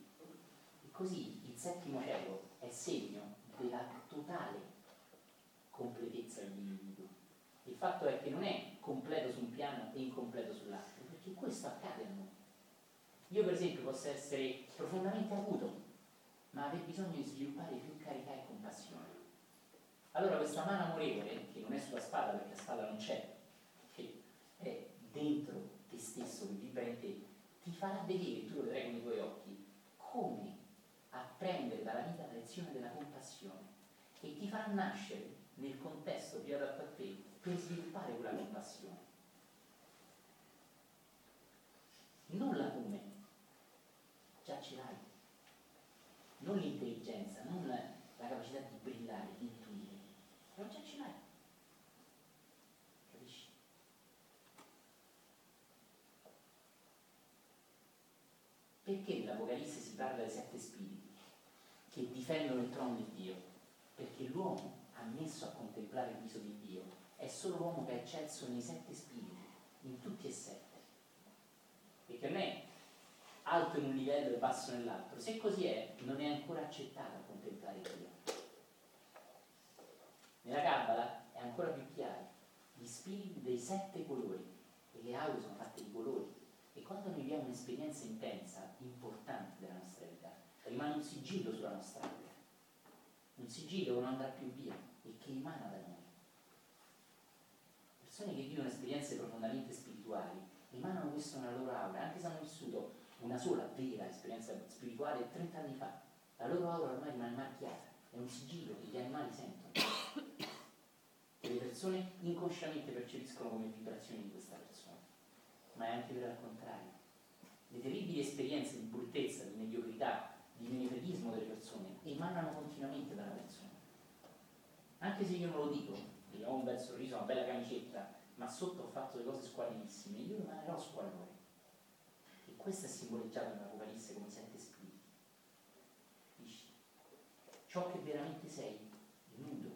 E così il settimo cielo è segno della totale completezza dell'individuo. Il fatto è che non è completo su un piano e incompleto sull'altro, perché questo accade a noi. Io per esempio posso essere profondamente acuto, ma aver bisogno di sviluppare più carità e compassione. Allora questa mano amorevole, che non è sulla spalla perché la spalla non c'è, che è dentro te stesso, che vibra in te, ti farà vedere, tu lo vedrai con i tuoi occhi, come apprendere dalla vita la lezione della compassione e ti farà nascere nel contesto più adatto a te per sviluppare quella compassione. Non l'acume, già ce l'hai. Non l'intelligenza, non la, la capacità di brillare, di intuire, però già ce l'hai. Capisci? Perché nell'Apocalisse si parla dei sette spiriti che difendono il trono di Dio? Perché l'uomo ha messo a contemplare il viso di Dio è solo l'uomo che è eccesso nei sette spiriti, in tutti e sette. Perché non è alto in un livello e basso nell'altro. Se così è, non è ancora accettato a contemplare Dio. Nella Kabbalah è ancora più chiaro. Gli spiriti dei sette colori, e le aule sono fatte di colori. E quando noi viviamo un'esperienza intensa, importante della nostra rimane un sigillo sulla nostra vita. Un sigillo che non andrà più via e che emana da noi. Persone che vivono esperienze profondamente spirituali emanano questo nella loro aura, anche se hanno vissuto una sola vera esperienza spirituale 30 anni fa. La loro aura ormai rimane marchiata, è un sigillo che gli animali sentono. Che le persone inconsciamente percepiscono come vibrazioni di questa persona. Ma è anche vero al contrario. Le terribili esperienze di bruttezza, di mediocrità, di menefreghismo delle persone emanano continuamente dalla persona. Anche se io non lo dico, che ho un bel sorriso, una bella camicetta, ma sotto ho fatto delle cose squallidissime, io rimanerò squallore questo è simboleggiato nell'Apocalisse come sette spiriti. Dici, ciò che veramente sei, nudo,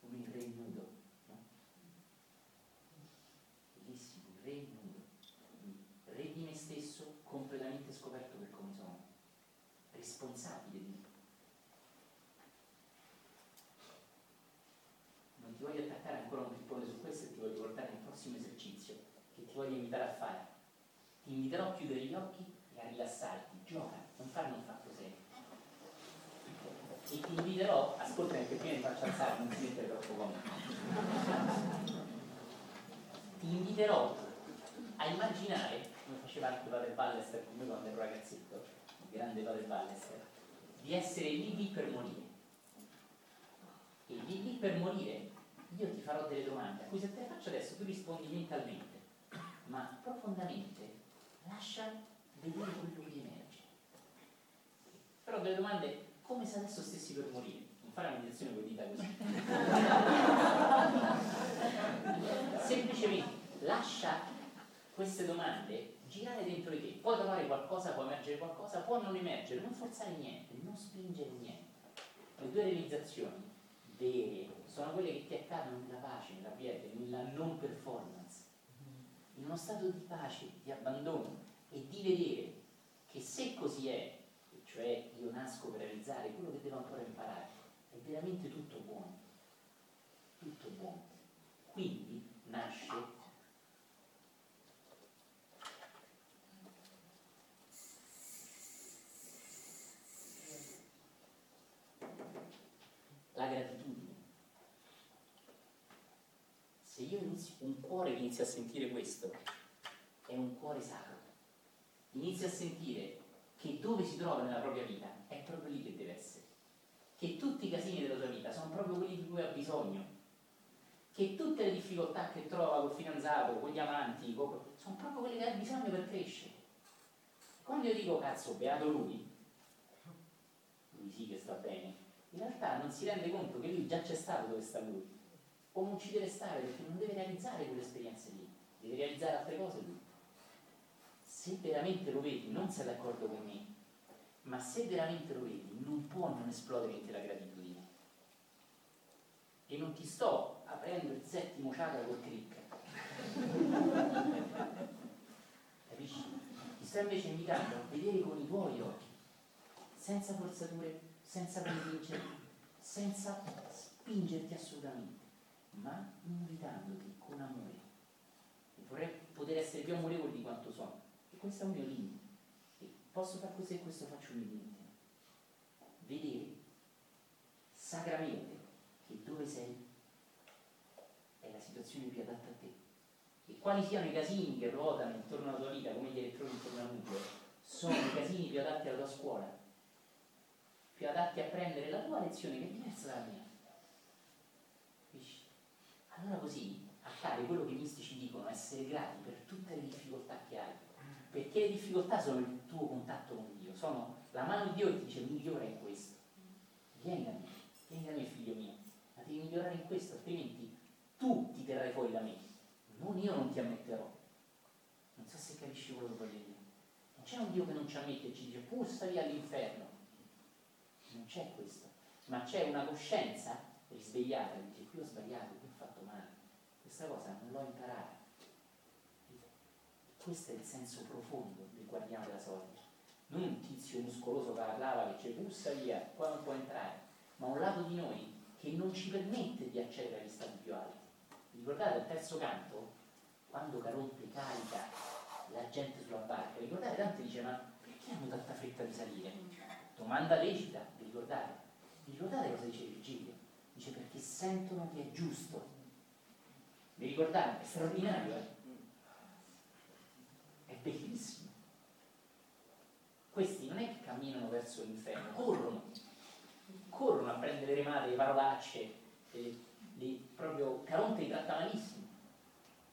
come il re nudo, no? Bellissimo, il re nudo, il re di me stesso completamente scoperto per come sono, responsabile di me. Non ti voglio attaccare ancora un pippone su questo e ti voglio portare nel prossimo esercizio che ti voglio invitare a fare a chiudere gli occhi e a rilassarti, gioca, non farne un fatto serio. E ti inviterò, ascolta perché ti faccio alzare, non ti mettere troppo comodo. Ti inviterò a immaginare, come faceva anche Padre Ballester con me quando ero ragazzetto, il grande Padre Ballester, di essere lì lì per morire. E lì lì per morire io ti farò delle domande a cui se te le faccio adesso tu rispondi mentalmente, ma profondamente lascia vedere quello che emerge. Però delle domande come se adesso stessi per morire. Non fare una meditazione con dita così. Semplicemente lascia queste domande girare dentro di te. Può trovare qualcosa, può emergere qualcosa, può non emergere, non forzare niente, non spingere niente. Le due realizzazioni vere sono quelle che ti accadono nella pace, nella quiete, nella non performance in uno stato di pace, di abbandono e di vedere che se così è, cioè io nasco per realizzare quello che devo ancora imparare, è veramente tutto buono, tutto buono. Quindi nasce la gratitudine se io inizio, un cuore inizia a sentire questo. È un cuore sacro, inizia a sentire che dove si trova nella propria vita è proprio lì che deve essere, che tutti i casini della sua vita sono proprio quelli di cui ha bisogno, che tutte le difficoltà che trova col fidanzato, con gli amanti, sono proprio quelle che ha bisogno per crescere. Quando io dico cazzo, beato lui, lui sì che sta bene, in realtà non si rende conto che lui già c'è stato dove sta lui o non ci deve stare perché non deve realizzare quelle esperienze lì, deve realizzare altre cose lui. Se veramente lo vedi, non sei d'accordo con me, ma se veramente lo vedi, non può non esplodere in te la gratitudine. E non ti sto aprendo il settimo chakra col click. Capisci? Ti sto invece invitando a vedere con i tuoi occhi, senza forzature, senza convincerti, senza spingerti assolutamente ma invitandoti con amore. E vorrei poter essere più amorevole di quanto sono. E questo è un mio limite. E posso fare questo e questo faccio un limite. Vedere sacramente che dove sei è la situazione più adatta a te. E quali siano i casini che ruotano intorno alla tua vita, come gli elettroni intorno al nucleo, sono i casini più adatti alla tua scuola, più adatti a prendere la tua lezione che è diversa dalla mia. Allora così accade quello che i mistici dicono, essere grati per tutte le difficoltà che hai, perché le difficoltà sono il tuo contatto con Dio, sono la mano di Dio che ti dice migliora in questo. Vieni da me, vieni da me figlio mio, ma devi migliorare in questo, altrimenti tu ti terrai fuori da me, non io non ti ammetterò. Non so se capisci quello che voglio dire. Non c'è un Dio che non ci ammette e ci dice puzza via all'inferno. Non c'è questo, ma c'è una coscienza risvegliata che qui ho sbagliato, fatto male, questa cosa non l'ho imparata. Questo è il senso profondo del guardiano della soglia. Non un tizio muscoloso che parlava che ci puzza via, qua non può entrare, ma un lato di noi che non ci permette di accedere agli stati più alti. Vi ricordate il terzo canto? Quando Caronte carica la gente sulla barca, ricordate Dante dice ma perché hanno tanta fretta di salire? Domanda lecita, vi ricordate? Vi ricordate cosa dice Virgilio? Dice perché sentono che è giusto. Vi ricordate? È straordinario, eh? È bellissimo. Questi non è che camminano verso l'inferno, corrono, corrono a prendere le remate, le parolacce, le, proprio Caronte li tratta malissimo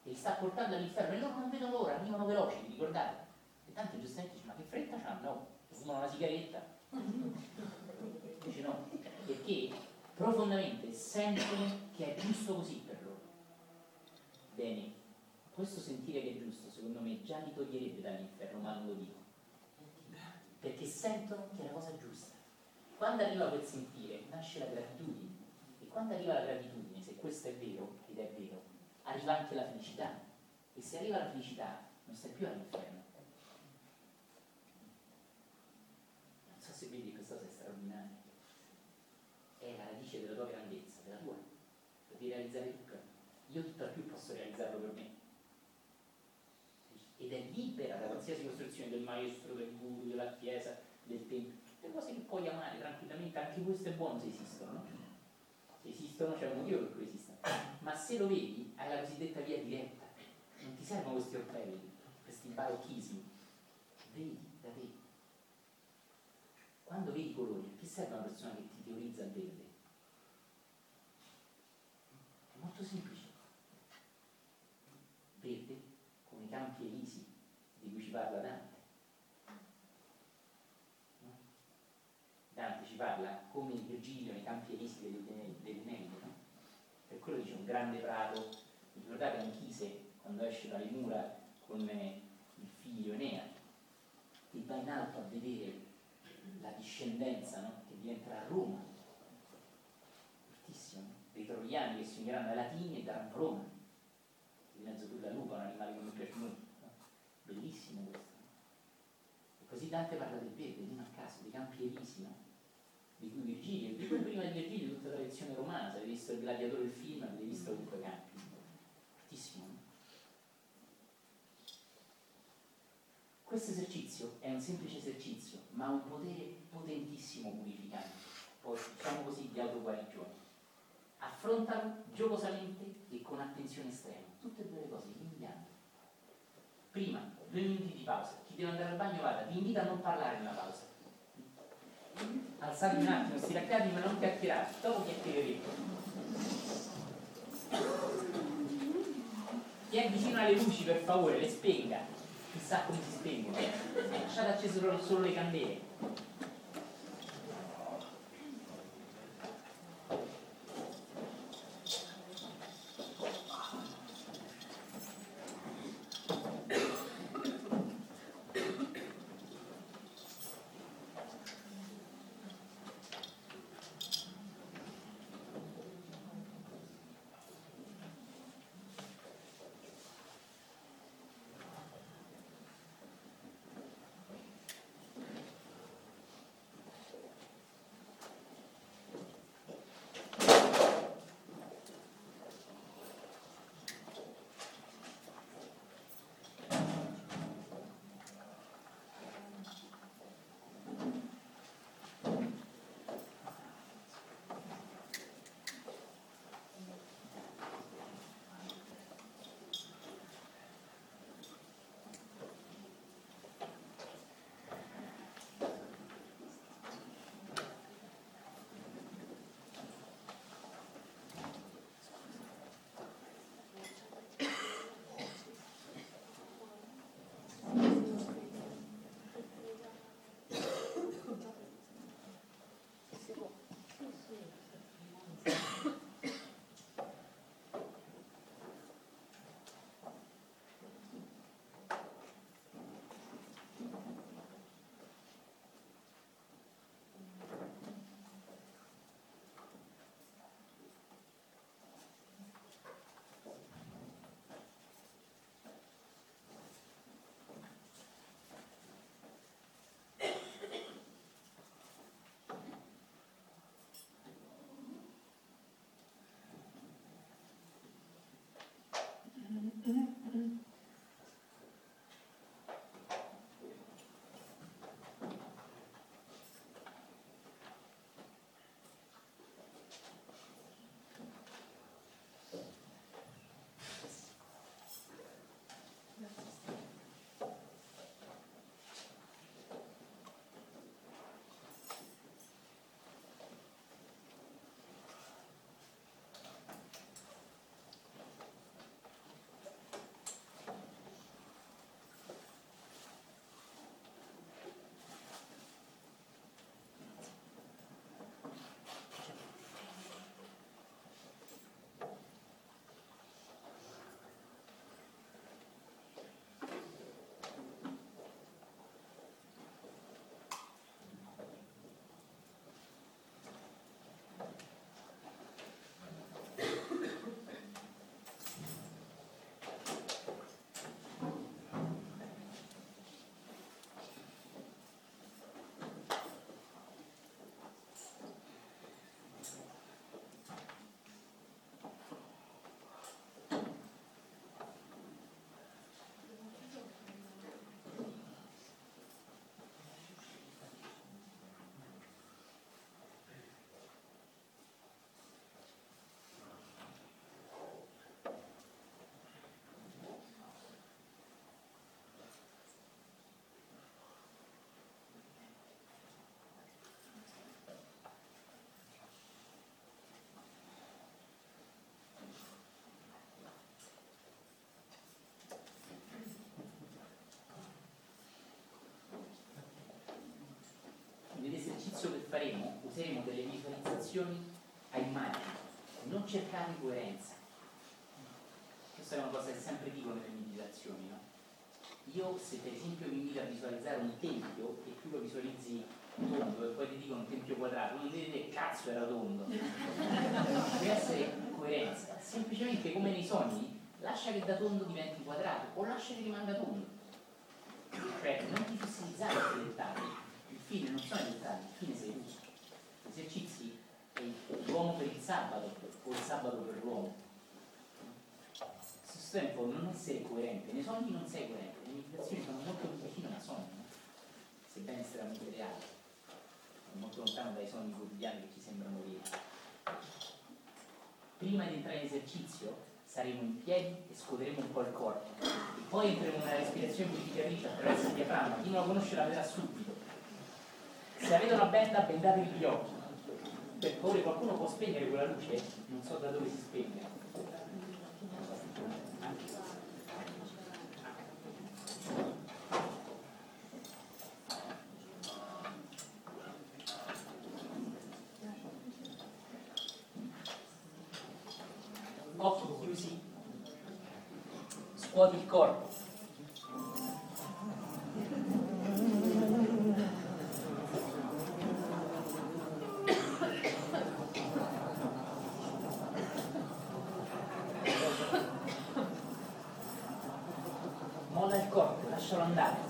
e li sta portando all'inferno e loro non vedono l'ora, arrivano veloci, vi ricordate? E tanti giustamente dicono, ma che fretta c'hanno? No, fumano una sigaretta. Dice no, perché profondamente sentono che è giusto così. Bene, questo sentire che è giusto, secondo me, già li toglierebbe dall'inferno, ma non lo dico. Perché sentono che è la cosa giusta. Quando arriva quel sentire, nasce la gratitudine. E quando arriva la gratitudine, se questo è vero, ed è vero, arriva anche la felicità. E se arriva la felicità, non stai più all'inferno. Non so se vedi questa cosa è straordinaria. È la radice della tua grandezza, della tua, di realizzare tutto. Io tutto più posso realizzarlo per me. Ed è libera da qualsiasi costruzione del maestro, del guru, della chiesa, del tempio. Le cose che puoi amare tranquillamente, anche questo è buono se esistono, no? Se esistono c'è un motivo per cui esistono. Ma se lo vedi, hai la cosiddetta via diretta. Non ti servono questi orpelli, questi barocchismi. Vedi da te. Quando vedi i colori, che serve una persona che ti teorizza il verde? È molto semplice. Verde come i campi elisi di cui ci parla Dante. No? Parla come Virgilio nei campi elisi dell'Eneide, no? Per quello dice un grande prato. Vi ricordate Anchise quando esce dalle mura con eh, il figlio Enea e va in alto a vedere la discendenza no? che diventerà Roma, fortissimo, dei troiani che si uniranno ai latini e daranno Roma, in mezzo tu la lupa, un animale che mi piace molto, no? bellissimo questo. E così Dante parla del verde, non a caso, dei campi elisi, no? Di cui Virgilio, di cui prima di Virgilio tutta la lezione romana, se avete visto il gladiatore del film, avete visto comunque i campi, fortissimo. No? Questo esercizio è un semplice esercizio, ma ha un potere potentissimo purificante, diciamo così di autoguarigione. Affrontalo giocosamente e con attenzione estrema, tutte e due le cose, rimpianto. Prima, due minuti di pausa, chi deve andare al bagno vada, vi invito a non parlare nella pausa. Alzate un attimo, stiracchiati ma non chiacchierate, dopo chiacchiereremo. Chi è vicino alle luci per favore, le spenga chissà come si spengono. Lasciate accese solo le candele. 嗯。Useremo delle visualizzazioni a immagini, non cercate coerenza. Questa è una cosa che sempre dico nelle meditazioni, no? Io se per esempio mi invito a visualizzare un tempio e tu lo visualizzi tondo e poi ti dico un tempio quadrato, non devi dire cazzo era tondo. Deve essere coerenza. Semplicemente come nei sogni, lascia che da tondo diventi quadrato o lascia che rimanga tondo. Cioè non ti fossilizzare sui dettagli. Il fine non sono i dettagli, il fine sei esercizi è l'uomo per il sabato o il sabato per l'uomo. Stesso tempo non essere coerente, nei sogni non sei coerente, le meditazioni sono molto più vicine a sogno, sebbene estremamente reali, molto lontano dai sogni quotidiani che ci sembrano veri. Prima di entrare in esercizio saremo in piedi e scuoteremo un po' il corpo e poi entreremo nella respirazione purificatrice attraverso il diaframma. Chi non la conosce la vedrà subito. Se avete una benda, bendatevi gli occhi per favore qualcuno può spegnere quella luce? Non so da dove si spegne. Occhi chiusi, scuoti il corpo. lascialo andare.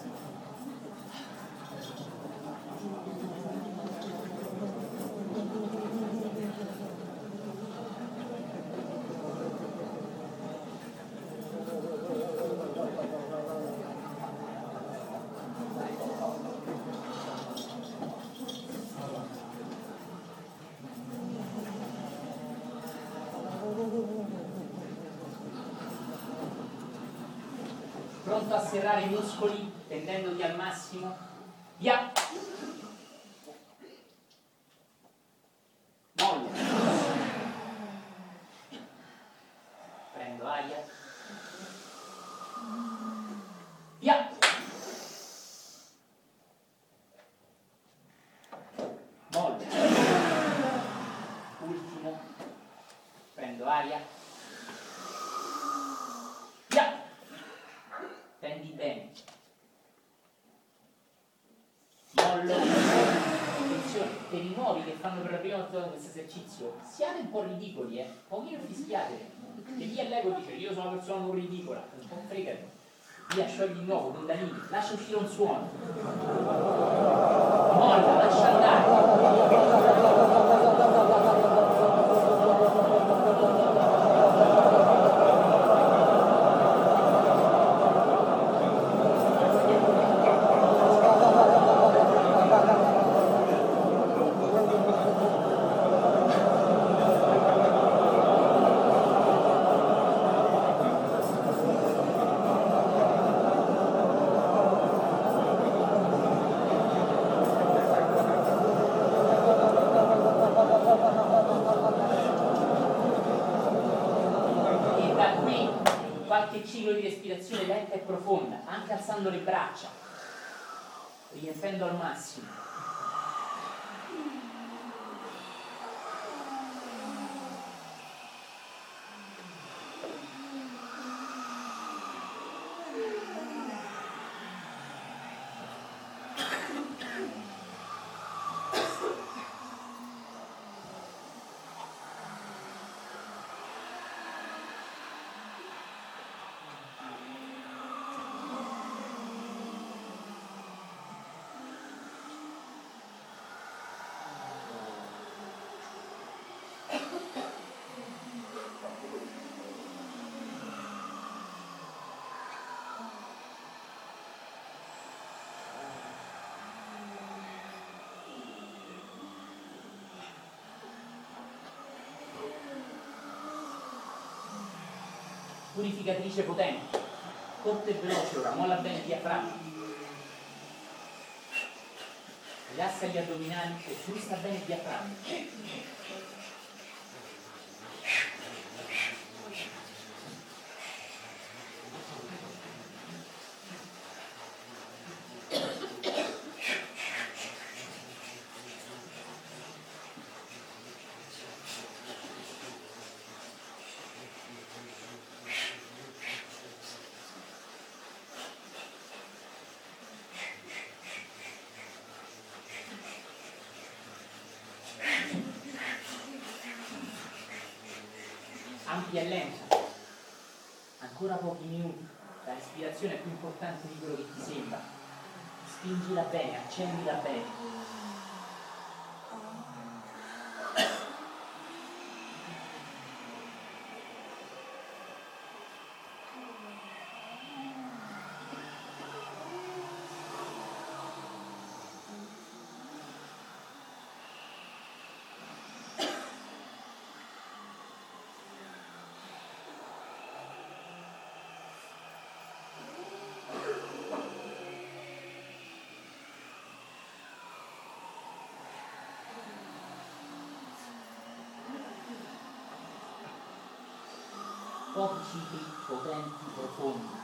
Pronto a serrare i muscoli tendendoti al massimo. Via! Mollo. Prendo aria. Via! Mollo. Ultimo. Prendo aria. prendi bene. Mollo. Attenzione, per i nuovi che fanno per la prima volta questo esercizio, siate un po' ridicoli, eh. Pochino fischiate. E lì l'ego dice, io sono una persona non ridicola, un po' fregati. Via, sciogli di nuovo, Kundalini, lascia uscire un suono. Molla, lascia andare. alzando le braccia, riempendo al massimo. Purificatrice potente. Corto e veloce ora, molla bene il diaframma. Rilassa gli addominali e twista bene il diaframma. ancora pochi minuti, la respirazione è più importante di quello che ti sembra, spingila bene, accendila bene. pochi cicli potenti, profondi.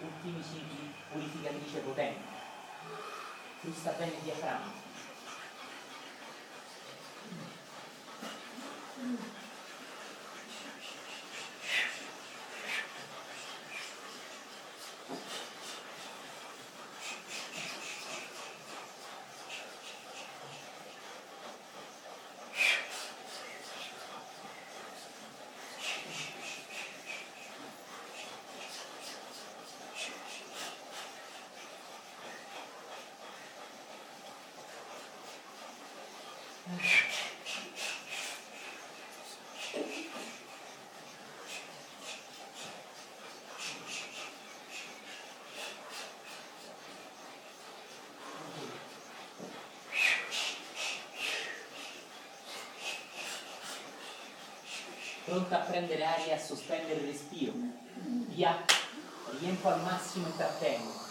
Ultimi cicli, purificatrice potente. Frusta bene diaframma. Pronta a prendere aria e a sospendere il respiro. Via, riempio al massimo e trattengo.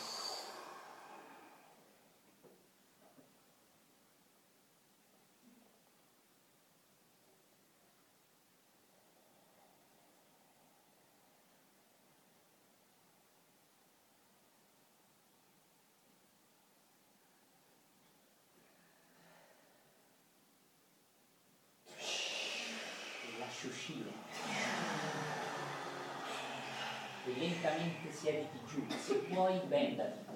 uscire. E lentamente siediti giù, se puoi bendati.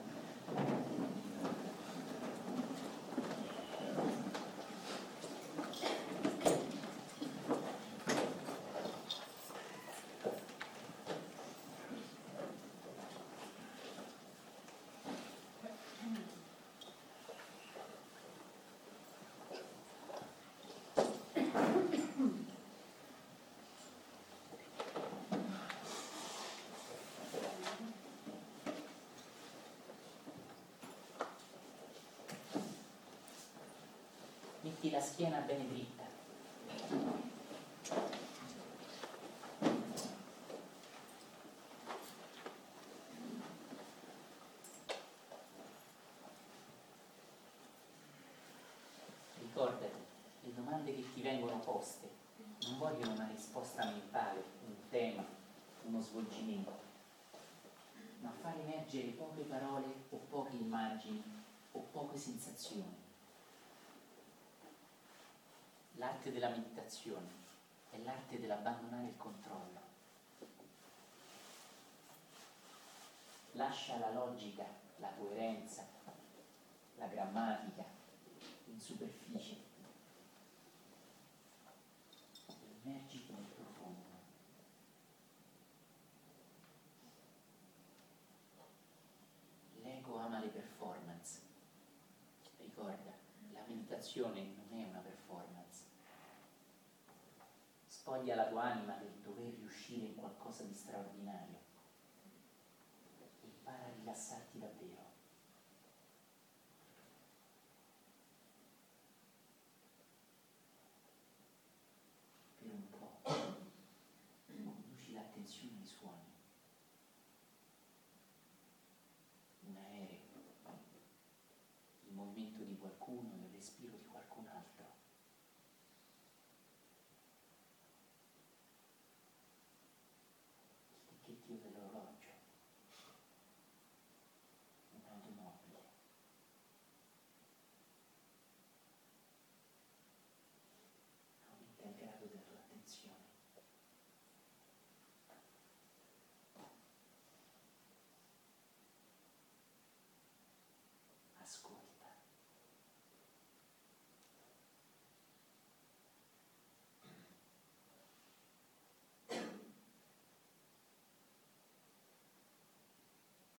Metti la schiena bene dritta. Ricordati, le domande che ti vengono poste non vogliono una risposta mentale, un tema, uno svolgimento, ma far emergere poche parole o poche immagini o poche sensazioni l'arte della meditazione è l'arte dell'abbandonare il controllo. Lascia la logica, la coerenza, la grammatica in superficie. Immergi nel profondo. L'ego ama le performance. Ricorda, la meditazione non è una performance spoglia la tua anima del dover riuscire in qualcosa di straordinario.